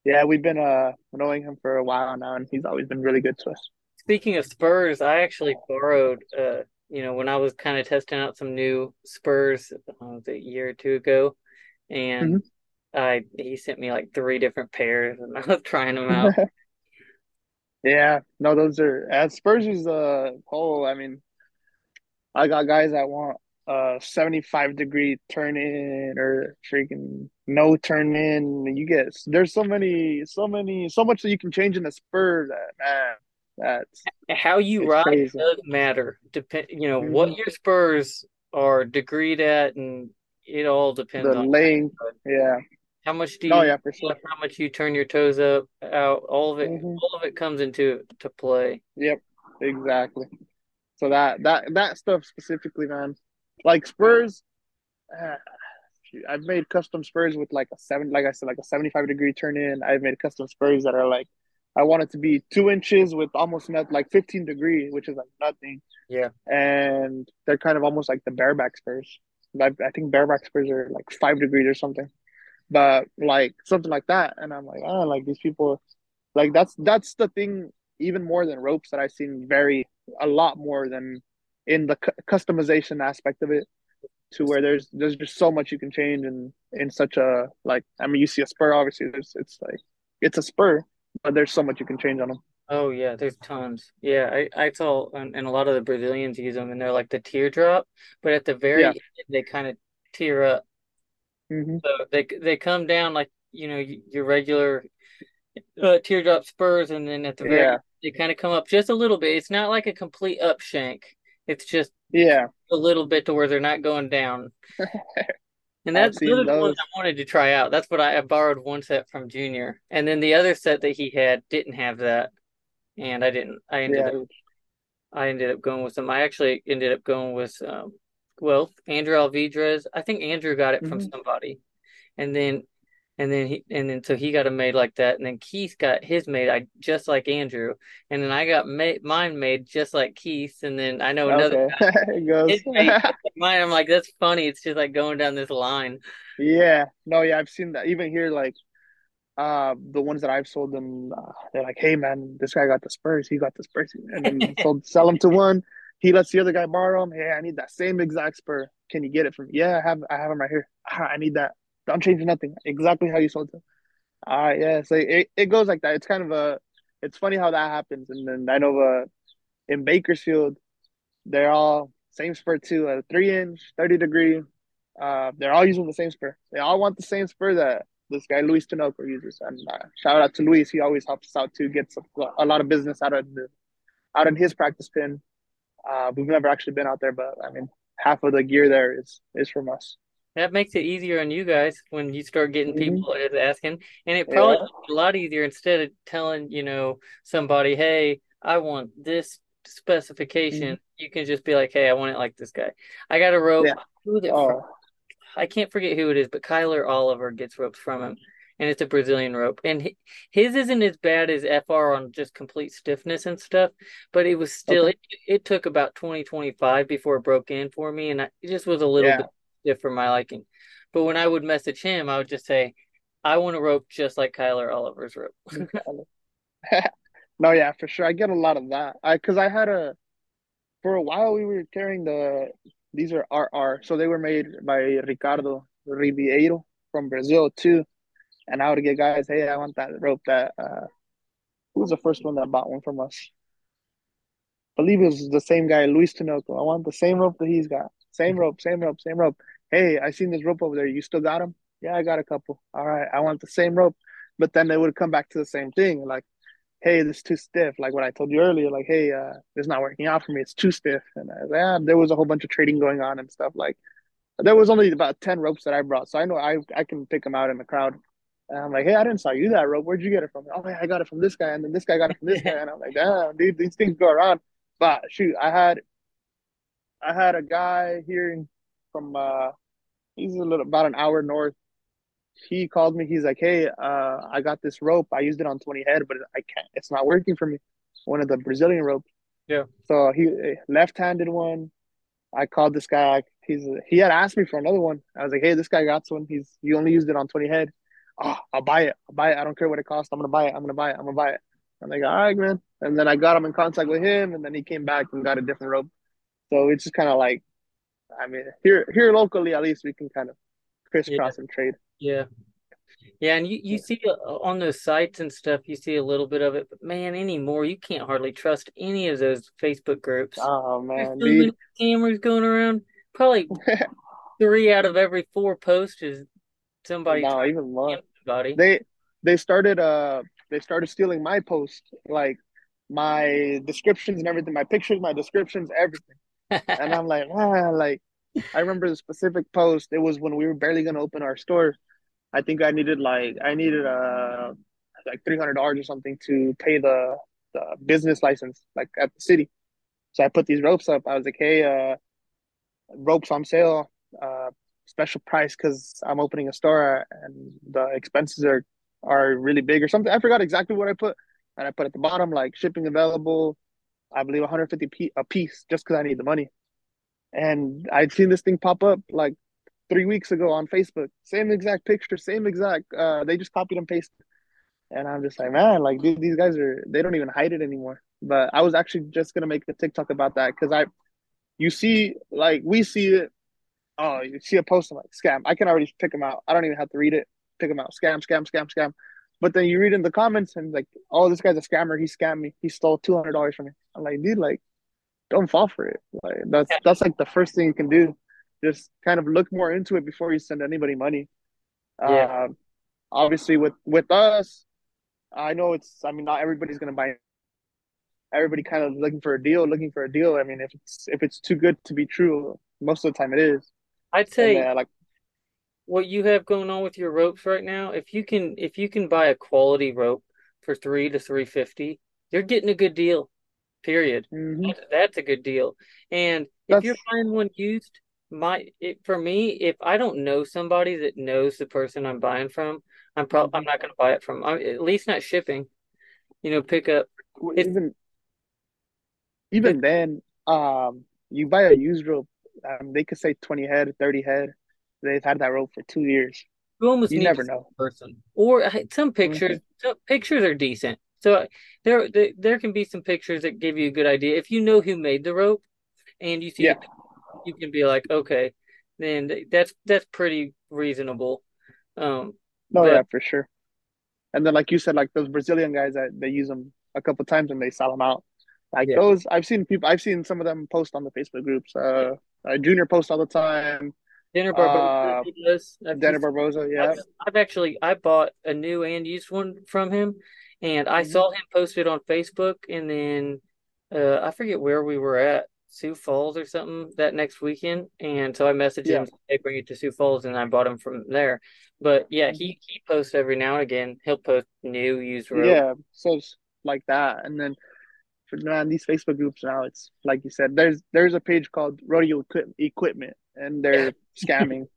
yeah, we've been uh knowing him for a while now, and he's always been really good to us. Speaking of spurs, I actually borrowed, uh, you know, when I was kind of testing out some new spurs, uh, a year or two ago, and I he sent me like three different pairs, and [laughs] I was trying them out. [laughs] Yeah, no, those are at Spurs is uh oh, I mean, I got guys that want uh 75 degree turn in or freaking no turn in. You get there's so many, so many, so much that you can change in a spur that man, that's How you ride crazy. does matter. Depend, you know, what Mhm. your spurs are degreed at, and it all depends the on length. Yeah. how much do you Oh yeah, for sure. how much you turn your toes up, out. All of it, Mhm. all of it comes into to play. Yep, exactly. So that that that stuff specifically, man. Like Spurs, uh, I've made custom Spurs with like a seven, like I said, like a seventy-five degree turn in. I've made custom Spurs that are like, I want it to be two inches with almost not like fifteen degree, which is like nothing, Yeah. and they're kind of almost like the bareback Spurs. I, I think bareback Spurs are like five degrees or something, but like something like that. And I'm like, oh, like these people, like that's that's the thing even more than ropes that I've seen very a lot more than in the cu- customization aspect of it to where there's there's just so much you can change in in such a like I mean you see a spur obviously there's it's like it's a spur but there's so much you can change on them Oh yeah, there's tons. Yeah, I I saw and, and a lot of the Brazilians use them, and they're like the teardrop, but at the very Yeah. end they kind of tear up. hmm So they they come down like you know your regular uh, teardrop spurs, and then at the very Yeah, they kind of come up just a little bit. It's not like a complete up shank. It's just yeah. a little bit to where they're not going down. [laughs] And that's the ones those. I wanted to try out. That's what I, I borrowed one set from Junior, and then the other set that he had didn't have that, and I didn't. I ended up I ended up going with them. I actually ended up going with um, well, Andrew Alvidrez. I think Andrew got it from hmm somebody, and then and then he and then so he got a made like that, and then Keith got his made I just like Andrew, and then I got made, mine made just like Keith, and then I know another Okay. [laughs] Made mine. I'm like that's funny. It's just like going down this line. Yeah. No, yeah, I've seen that. Even here, like uh the ones that I've sold them, uh, they're like, "Hey, man, this guy got the Spurs. He got the Spurs." And then sold sell them to one. He lets the other guy borrow them. Hey, I need that same exact spur. Can you get it from me? Yeah, I have. I have them right here. Ah, I need that. Don't change nothing. Exactly how you sold it. All right. Yeah. So it it goes like that. It's kind of a. It's funny how that happens. And then I know uh in Bakersfield, they're all same spur too, a three inch, thirty degree. Uh, they're all using the same spur. They all want the same spur that this guy Luis Tinoco uses. And uh, shout out to Luis. He always helps us out too. Gets a, a lot of business out of the out in his practice pin. Uh, we've never actually been out there, but I mean, half of the gear there is is from us. That makes it easier on you guys when you start getting hmm people asking, and it probably Yeah, a lot easier instead of telling, you know, somebody, "Hey, I want this specification." You can just be like, "Hey, I want it like this guy." I got a rope. yeah. It from? Oh, I can't forget who it is, but Kyler Oliver gets ropes from him, and it's a Brazilian rope. And his isn't as bad as FR on just complete stiffness and stuff, but it was still okay. it, it took about 20 25 before it broke in for me, and I, it just was a little Yeah. bit for my liking. But when I would message him, I would just say, "I want a rope just like Kyler Oliver's rope." [laughs] no, yeah, for sure. I get a lot of that. I because I had a for a while we were carrying the these are RR, so they were made by Ricardo Ribeiro from Brazil too. And I would get guys, hey, I want that rope. That uh, who was the first one that bought one from us? I believe it was the same guy, Luis Tinoco. I want the same rope that he's got. Same rope, same rope, same rope. Hey, I seen this rope over there. You still got them? Yeah, I got a couple. All right, I want the same rope. But then they would come back to the same thing, like, hey, this is too stiff. Like what I told you earlier, like, hey, uh, it's not working out for me. It's too stiff. And uh, yeah, there was a whole bunch of trading going on and stuff. Like there was only about ten ropes that I brought, so I know I I can pick them out in the crowd. And I'm like, hey, I didn't sell you that rope. Where'd you get it from? Oh, yeah, I got it from this guy, and then this guy got it from this guy, and I'm like, damn, dude, these things go around. But shoot, I had I had a guy here from uh, he's a little about an hour north. He called me. He's like, hey, uh, I got this rope. I used it on 20 head, but I can't. It's not working for me. One of the Brazilian ropes. Yeah. So he left-handed one. I called this guy. He's he had asked me for another one. I was like, hey, this guy got one. He's he only used it on 20 head. Oh, I'll buy it. I'll buy it. I don't care what it costs. I'm gonna buy it. I'm gonna buy it. I'm gonna buy it. I'm like, all right, man. And then I got him in contact with him, and then he came back and got a different rope. So it's just kind of like, I mean, here here locally at least we can kind of Yeah, crisscross and trade. yeah. Yeah, and you, you see uh, on those sites and stuff, you see a little bit of it, but man, anymore, you can't hardly trust any of those Facebook groups. Oh man, so cameras going around. Probably [laughs] three out of every four posts is somebody no, even more. somebody. They they started uh they started stealing my post, like my descriptions and everything, my pictures, my descriptions, everything. And I'm like, man, like I remember the specific post. It was when we were barely gonna open our store. I think I needed like I needed uh like three hundred dollars or something to pay the the business license like at the city. So I put these ropes up. I was like, hey, uh, ropes on sale, uh, special price because I'm opening a store and the expenses are are really big or something. I forgot exactly what I put, and I put at the bottom like shipping available. I believe 150 p- a piece just because I need the money. And I'd seen this thing pop up like three weeks ago on Facebook. Same exact picture, same exact. Uh, they just copied and pasted. And I'm just like, man, like dude, these guys are they don't even hide it anymore. But I was actually just gonna make a TikTok about that because I you see like we see it Oh, you see a post, I'm like, scam. I can already pick them out. I don't even have to read it. Pick them out. Scam, scam, scam, scam. But then you read in the comments and like, oh, this guy's a scammer. He scammed me. He stole two hundred dollars from me. I'm like, dude, like, don't fall for it. Like, that's that's like the first thing you can do. Just kind of look more into it before you send anybody money. Yeah, Uh, obviously, with with us, I know it's. I mean, not everybody's gonna buy. Everybody kind of looking for a deal, looking for a deal. I mean, if it's if it's too good to be true, most of the time it is. I'd say And uh, like, what you have going on with your ropes right now, if you can if you can buy a quality rope for three to three fifty, you're getting a good deal. Period. mhm, That's, that's a good deal. And if you're buying one used, my it, for me, if I don't know somebody that knows the person I'm buying from, I'm probably I'm mhm. not going to buy it from. I, at least not shipping. You know, pick up. Well, It's even it, even then, um, you buy a used rope, um, they could say twenty head, thirty head. They've had that rope for two years. you almost You never know. person, or some hmm pictures. Some pictures are decent. So there, there there can be some pictures that give you a good idea. If you know who made the rope and you see Yeah, pic- you can be like, okay, then that's that's pretty reasonable. Um, no, but yeah, for sure. And then, like you said, like those Brazilian guys that they use them a couple times and they sell them out. Like yeah. those, I've seen people. I've seen some of them post on the Facebook groups. Uh, uh Junior post all the time. Dener Barbosa Uh, he does. I've just Barbosa, I've yeah. I've actually I bought a new and used one from him, and I hmm saw him post it on Facebook, and then uh, I forget where we were at, Sioux Falls or something that next weekend, and so I messaged Yeah, him, hey, bring it to Sioux Falls, and I bought him from there. But yeah, he he posts every now and again. He'll post new used rope. yeah. So it's like that, and then for man, these Facebook groups now, it's like you said. There's there's a page called Rodeo Equip- Equipment, and they're [laughs] scamming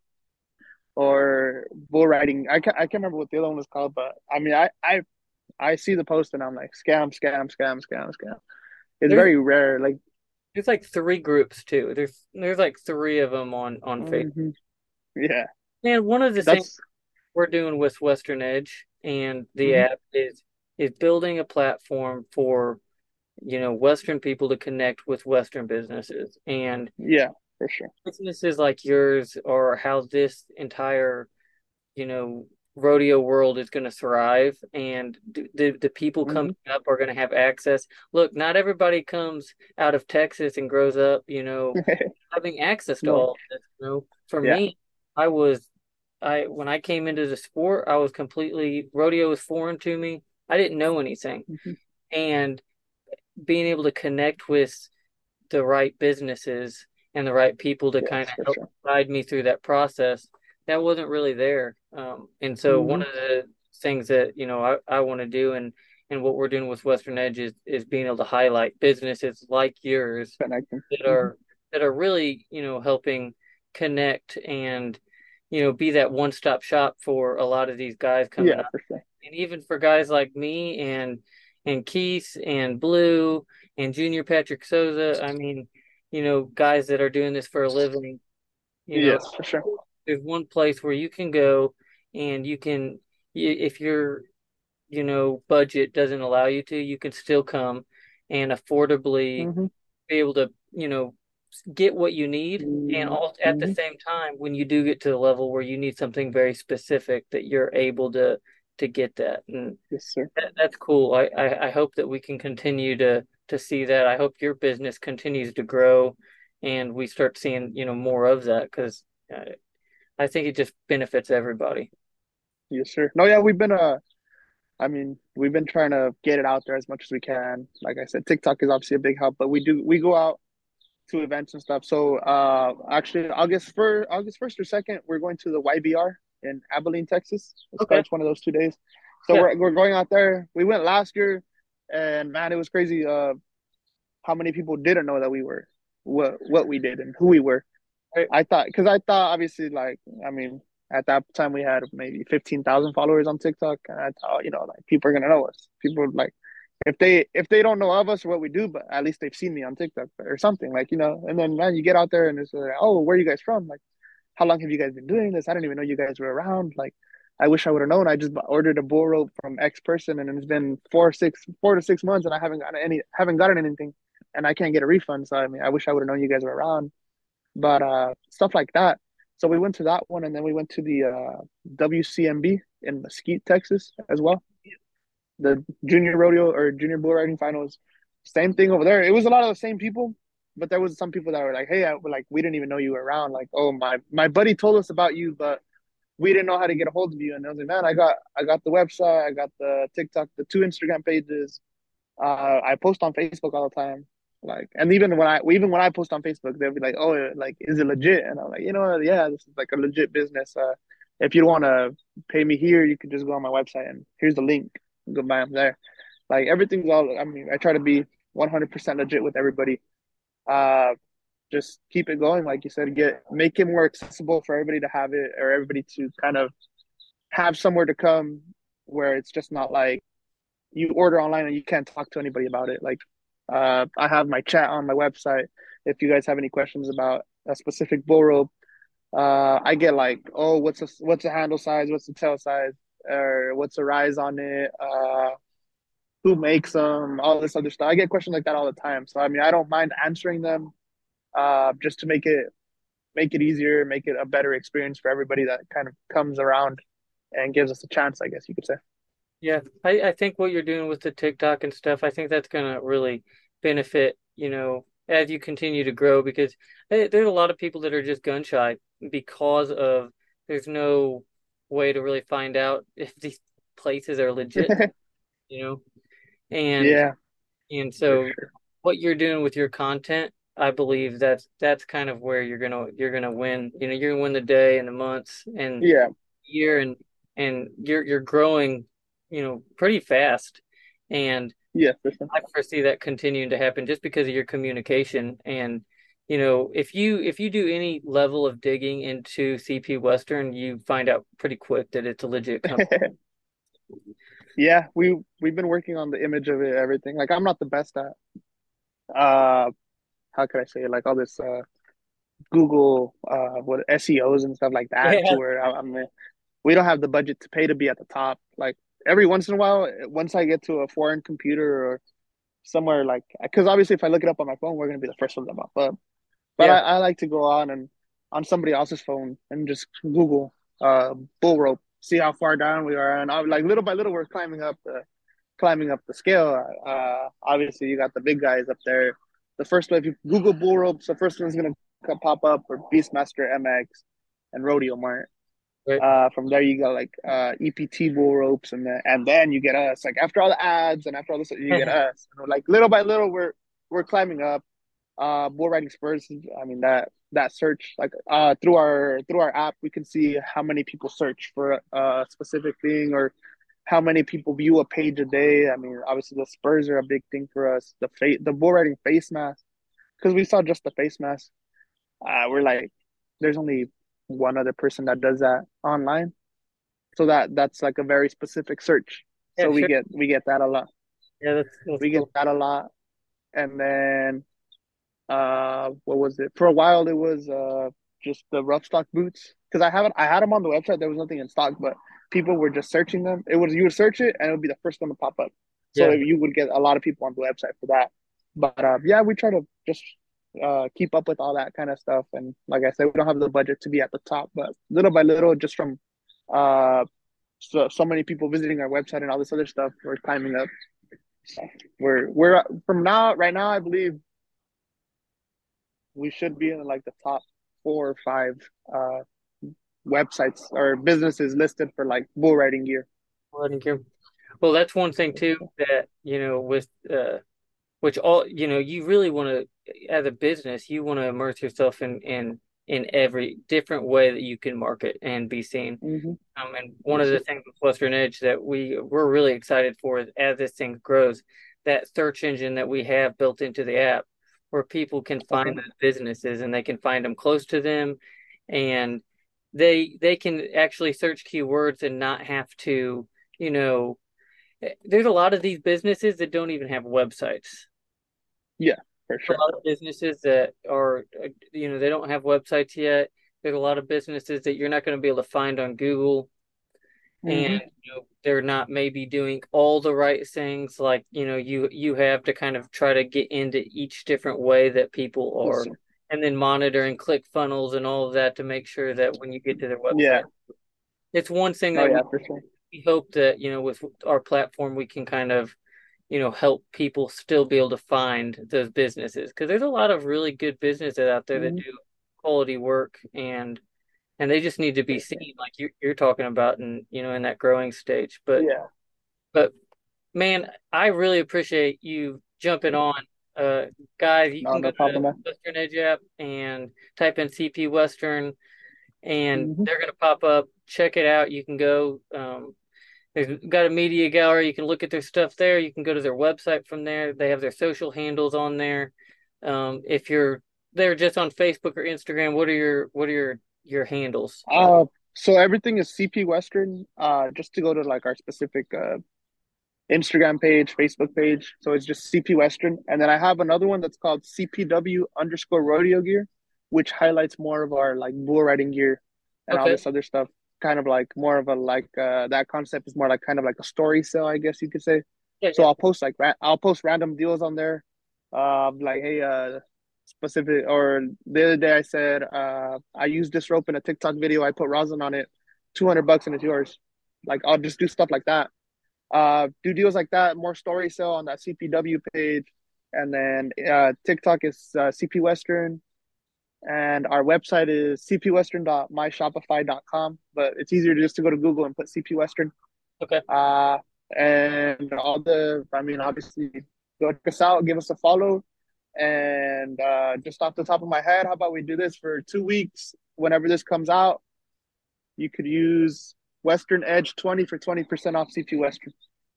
or bull riding. I can't I can't remember what the other one was called, but I mean, I I I see the post and I'm like scam, scam, scam, scam, scam. It's there's very rare. Like, there's like three groups too. There's there's like three of them on on Facebook. mhm, yeah, And one of the things we're doing with Western Edge and the mhm, app is is building a platform for you know Western people to connect with Western businesses and yeah, for sure. businesses like yours or how this entire you know rodeo world is going to thrive and the the people coming hmm up are going to have access. Look, not everybody comes out of Texas and grows up, you know, [laughs] having access to all this. You know, for yeah, me, I was I when I came into the sport, I was completely rodeo was foreign to me. I didn't know anything, hmm and being able to connect with the right businesses and the right people to kind of help sure. guide me through that process, that wasn't really there. Um, and so one hmm of the things that you know I, I want to do and and what we're doing with Western Edge is is being able to highlight businesses like yours Connecting. that hmm are that are really you know helping connect and you know be that one stop shop for a lot of these guys coming Yeah, up sure. and even for guys like me and and Keith and Blue and Junior Patrick Souza I mean you know guys that are doing this for a living you know Yes, for sure. there's one place where you can go and you can if your you know budget doesn't allow you to you can still come and affordably hmm be able to, you know, get what you need. And all at the hmm same time, when you do get to the level where you need something very specific, that you're able to to get that. And Yes, sir. that, that's cool. I, I I hope that we can continue to to see that. I hope your business continues to grow, and we start seeing, you know, more of that because uh, I think it just benefits everybody. Yes, sir. No, yeah, we've been uh I mean, we've been trying to get it out there as much as we can. Like I said, TikTok is obviously a big help, but we do we go out to events and stuff. So uh actually August first August first or second, we're going to the YBR in Abilene, Texas. It Okay. starts one of those two days. So Yeah. we're we're going out there. We went last year and man, it was crazy uh how many people didn't know that we were what what we did and who we were. I thought because I thought obviously like I mean at that time we had maybe fifteen thousand followers on TikTok, and I thought you know like people are gonna know us. People like if they if they don't know of us or what we do, but at least they've seen me on TikTok or something like you know. And then man, you get out there and it's like, oh, where are you guys from? Like, how long have you guys been doing this? I didn't even know you guys were around. Like, I wish I would have known. I just ordered a bull rope from X person, and it's been four six four to six months, and I haven't gotten any haven't gotten anything, and I can't get a refund. So I mean, I wish I would have known you guys were around but uh, stuff like that. So we went to that one, and then we went to the uh, WCMB in Mesquite, Texas, as well. The junior rodeo or junior bull riding finals, same thing over there. It was a lot of the same people, but there was some people that were like, "Hey, I, like we didn't even know you were around." Like, "Oh my, my buddy told us about you, but we didn't know how to get a hold of you. And I was like, man, I got I got the website, I got the TikTok, the two Instagram pages. Uh, I post on Facebook all the time. Like, and even when I even when I post on Facebook, they'll be like, "Oh, like, is it legit?" And I'm like, you know, yeah, this is like a legit business. Uh, if you want to pay me here, you can just go on my website and here's the link. Go buy them there. Like everything's all. I mean, I try to be 100% legit with everybody. Uh, just keep it going, like you said. Get make it more accessible for everybody to have it, or everybody to kind of have somewhere to come where it's just not like you order online and you can't talk to anybody about it. Like uh, I have my chat on my website. If you guys have any questions about a specific bull rope, uh, I get like, oh, what's a what's the handle size? What's the tail size? Or what's the rise on it? Uh, who makes them? All this other stuff. I get questions like that all the time. So I mean, I don't mind answering them, uh, just to make it make it easier, make it a better experience for everybody that kind of comes around and gives us a chance. I guess you could say. Yeah, I, I think what you're doing with the TikTok and stuff, I think that's gonna really benefit, you know, as you continue to grow because there's a lot of people that are just gun shy because of there's no way to really find out [laughs] if these places are legit, [laughs] you know. And yeah. And so sure. what you're doing with your content, I believe that's that's kind of where you're gonna you're gonna win. You know, you're gonna win the day and the months and yeah year and and you're you're growing you know, pretty fast. And yeah, I foresee that continuing to happen just because of your communication. And, you know, if you if you do any level of digging into CP Western, you find out pretty quick that it's a legit company. [laughs] yeah, we we've been working on the image of it, everything. Like I'm not the best at uh how could I say it? like all this uh Google uh what SEOs and stuff like that yeah. where I, I'm we don't have the budget to pay to be at the top. Like every once in a while, once I get to a foreign computer or somewhere like, because obviously if I look it up on my phone, we're gonna be the first ones up. But but yeah. I, I, like to go on and on somebody else's phone and just Google uh bull rope, see how far down we are, and I, like little by little we're climbing up the climbing up the scale. Uh, obviously you got the big guys up there. The first one, if you Google bull ropes, the first one's gonna pop up or Beastmaster MX and Rodeo Mart. Right. Uh, from there you go like uh, EPT bull ropes, and then and then you get us. Like after all the ads and after all this, you get [laughs] us. like little by little, we're we're climbing up. Uh, bull riding spurs. I mean that that search like uh through our through our app, we can see how many people search for a specific thing or how many people view a page a day. I mean, obviously the spurs are a big thing for us. The face, the bull riding face mask, because we saw just the face mask. Uh, we're like, there's only one other person that does that online. So that that's like a very specific search. Yeah, so we get we get that a lot. Yeah, that's, that's we cool. get that a lot. And then uh what was it? For a while it was uh just the rough stock boots because I haven't I had them on the website. There was nothing in stock, but people were just searching them. It was you would search it and it would be the first one to pop up. So yeah. you would get a lot of people on the website for that. But uh, yeah, we try to just uh, keep up with all that kind of stuff. And like I said, we don't have the budget to be at the top, but little by little, just from uh, so, so many people visiting our website and all this other stuff, we're climbing up. So we're we're from now right now, I believe we should be in like the top four or five uh, websites or businesses listed for like bull riding gear. Riding gear. Well, that's one thing too that you know with uh, which all you know you really want to as a business you want to immerse yourself in in in every different way that you can market and be seen mm-hmm. um, and one of the things with western edge that we we're really excited for is as this thing grows that search engine that we have built into the app where people can find the businesses and they can find them close to them and they they can actually search keywords and not have to you know there's a lot of these businesses that don't even have websites yeah, for sure. A lot of businesses that are, you know, they don't have websites yet. There's a lot of businesses that you're not going to be able to find on Google. Mm-hmm. And you know, they're not maybe doing all the right things like you know you you have to kind of try to get into each different way that people are yes, and then monitoring click funnels and all of that to make sure that when you get to their website. Yeah. It's one thing that oh, yeah, we, sure. we hope that you know with our platform we can kind of you know help people still be able to find those businesses because there's a lot of really good businesses out there mm-hmm. that do quality work and and they just need to be seen like you, you're talking about and you know in that growing stage. But yeah. but man i really appreciate you jumping on uh guys you no, can no go problem, to western edge app and type in cp western and Mhm. they're going to pop up. Check it out. You can go um they've got a media gallery. You can look at their stuff there. You can go to their website from there. They have their social handles on there. Um if you're they're just on facebook or instagram what are your what are your your handles? Uh, so everything is CP Western. Uh, just to go to like our specific uh Instagram page, Facebook page. So it's just CP Western, and then I have another one that's called CPW underscore Rodeo Gear, which highlights more of our like bull riding gear and all this other stuff. Kind of like more of a like uh that concept is more like kind of like a story sale, I guess you could say. yeah, So I'll post like ra- I'll post random deals on there. Uh, like hey, uh, specific. Or the other day I said, uh, I used this rope in a TikTok video. I put rosin on it, two hundred bucks, and it's yours. Like I'll just do stuff like that. Uh, do deals like that. More story sell on that CPW page, and then uh, TikTok is uh, CP Western, and our website is cpwestern.myshopify.com. But it's easier just to go to Google and put CP Western. Okay. Uh, and all the, I mean, obviously, go check us out, give us a follow. And uh, just off the top of my head, how about we do this for two weeks? Whenever this comes out, you could use Western Edge 20 for 20% off CP Western.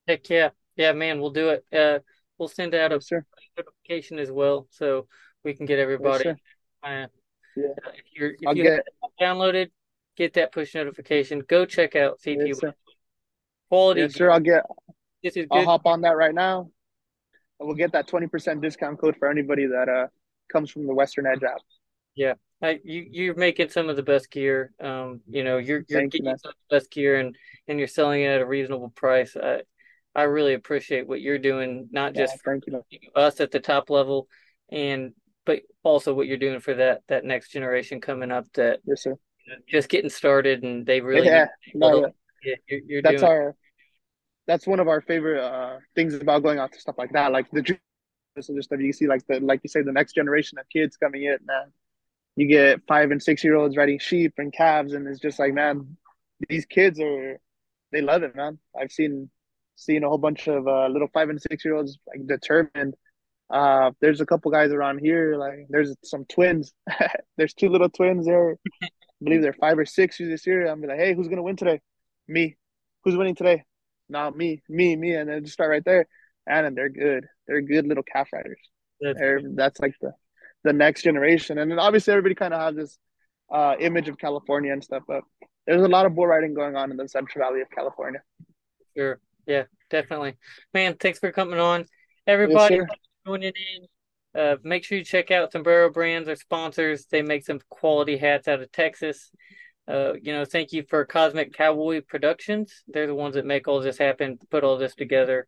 Heck yeah. Yeah, man, we'll do it. Uh, we'll send out a Yes, notification as well so we can get everybody. sir. Uh, Yeah. if you're if I'll you get, downloaded, get that push notification. Go check out CP yes, sir. quality. Yes, sir. I'll get, This is I'll hop on that right now. We'll get that 20% discount code for anybody that uh comes from the Western Edge app. I, you you're making some of the best gear. Um, you know, you're you're Thank getting man. some of the best gear and and you're selling it at a reasonable price. I I really appreciate what you're doing, not Yeah, just thank you. us at the top level and but also what you're doing for that that next generation coming up that Yes, sir. just getting started and they really Yeah, no, yeah. you're, you're that's doing our that's one of our favorite uh things about going out to stuff like that like the this other stuff you see like the like you say the next generation of kids coming in man you get five and six year olds riding sheep and calves and it's just like man these kids are they love it man. I've seen seen a whole bunch of uh, little five and six year olds like determined. Uh there's a couple guys around here like there's some twins. [laughs] There's two little twins there. [laughs] I believe they're five or six this year. I'm like hey who's gonna win today? Me. Who's winning today? Not me, me, me, and then just start right there. And, they're good. They're good little calf riders. that's They're, that's like the the next generation. And then obviously everybody kind of has this uh, image of California and stuff, but there's a lot of bull riding going on in the Central Valley of California. sure yeah definitely man thanks for coming on everybody sir. joining in uh make sure you check out sombrero brands our sponsors they make some quality hats out of texas uh you know thank you for cosmic cowboy productions they're the ones that make all this happen put all this together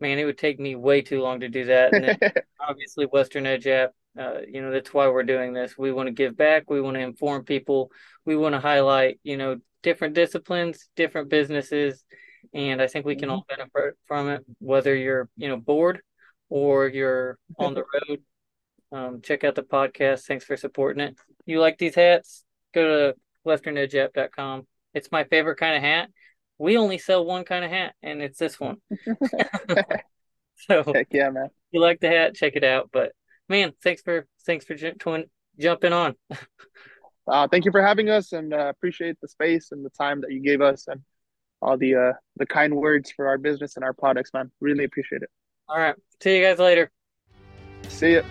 man it would take me way too long to do that and then [laughs] obviously Western Edge app. Uh, you know, that's why we're doing this. We want to give back. We want to inform people. We want to highlight, you know, different disciplines, different businesses, and I think we can all benefit from it. Whether you're, you know, bored or you're on the road, um, check out the podcast. Thanks for supporting it. You like these hats? Go to westernedgeapp.com. It's my favorite kind of hat. We only sell one kind of hat, and it's this one. [laughs] [laughs] so Heck yeah, man. you like the hat, check it out. But man, thanks for thanks for twin, jumping on. [laughs] Uh, thank you for having us, and uh, appreciate the space and the time that you gave us, and all the uh, the kind words for our business and our products, man. Really appreciate it. All right, see you guys later. See ya.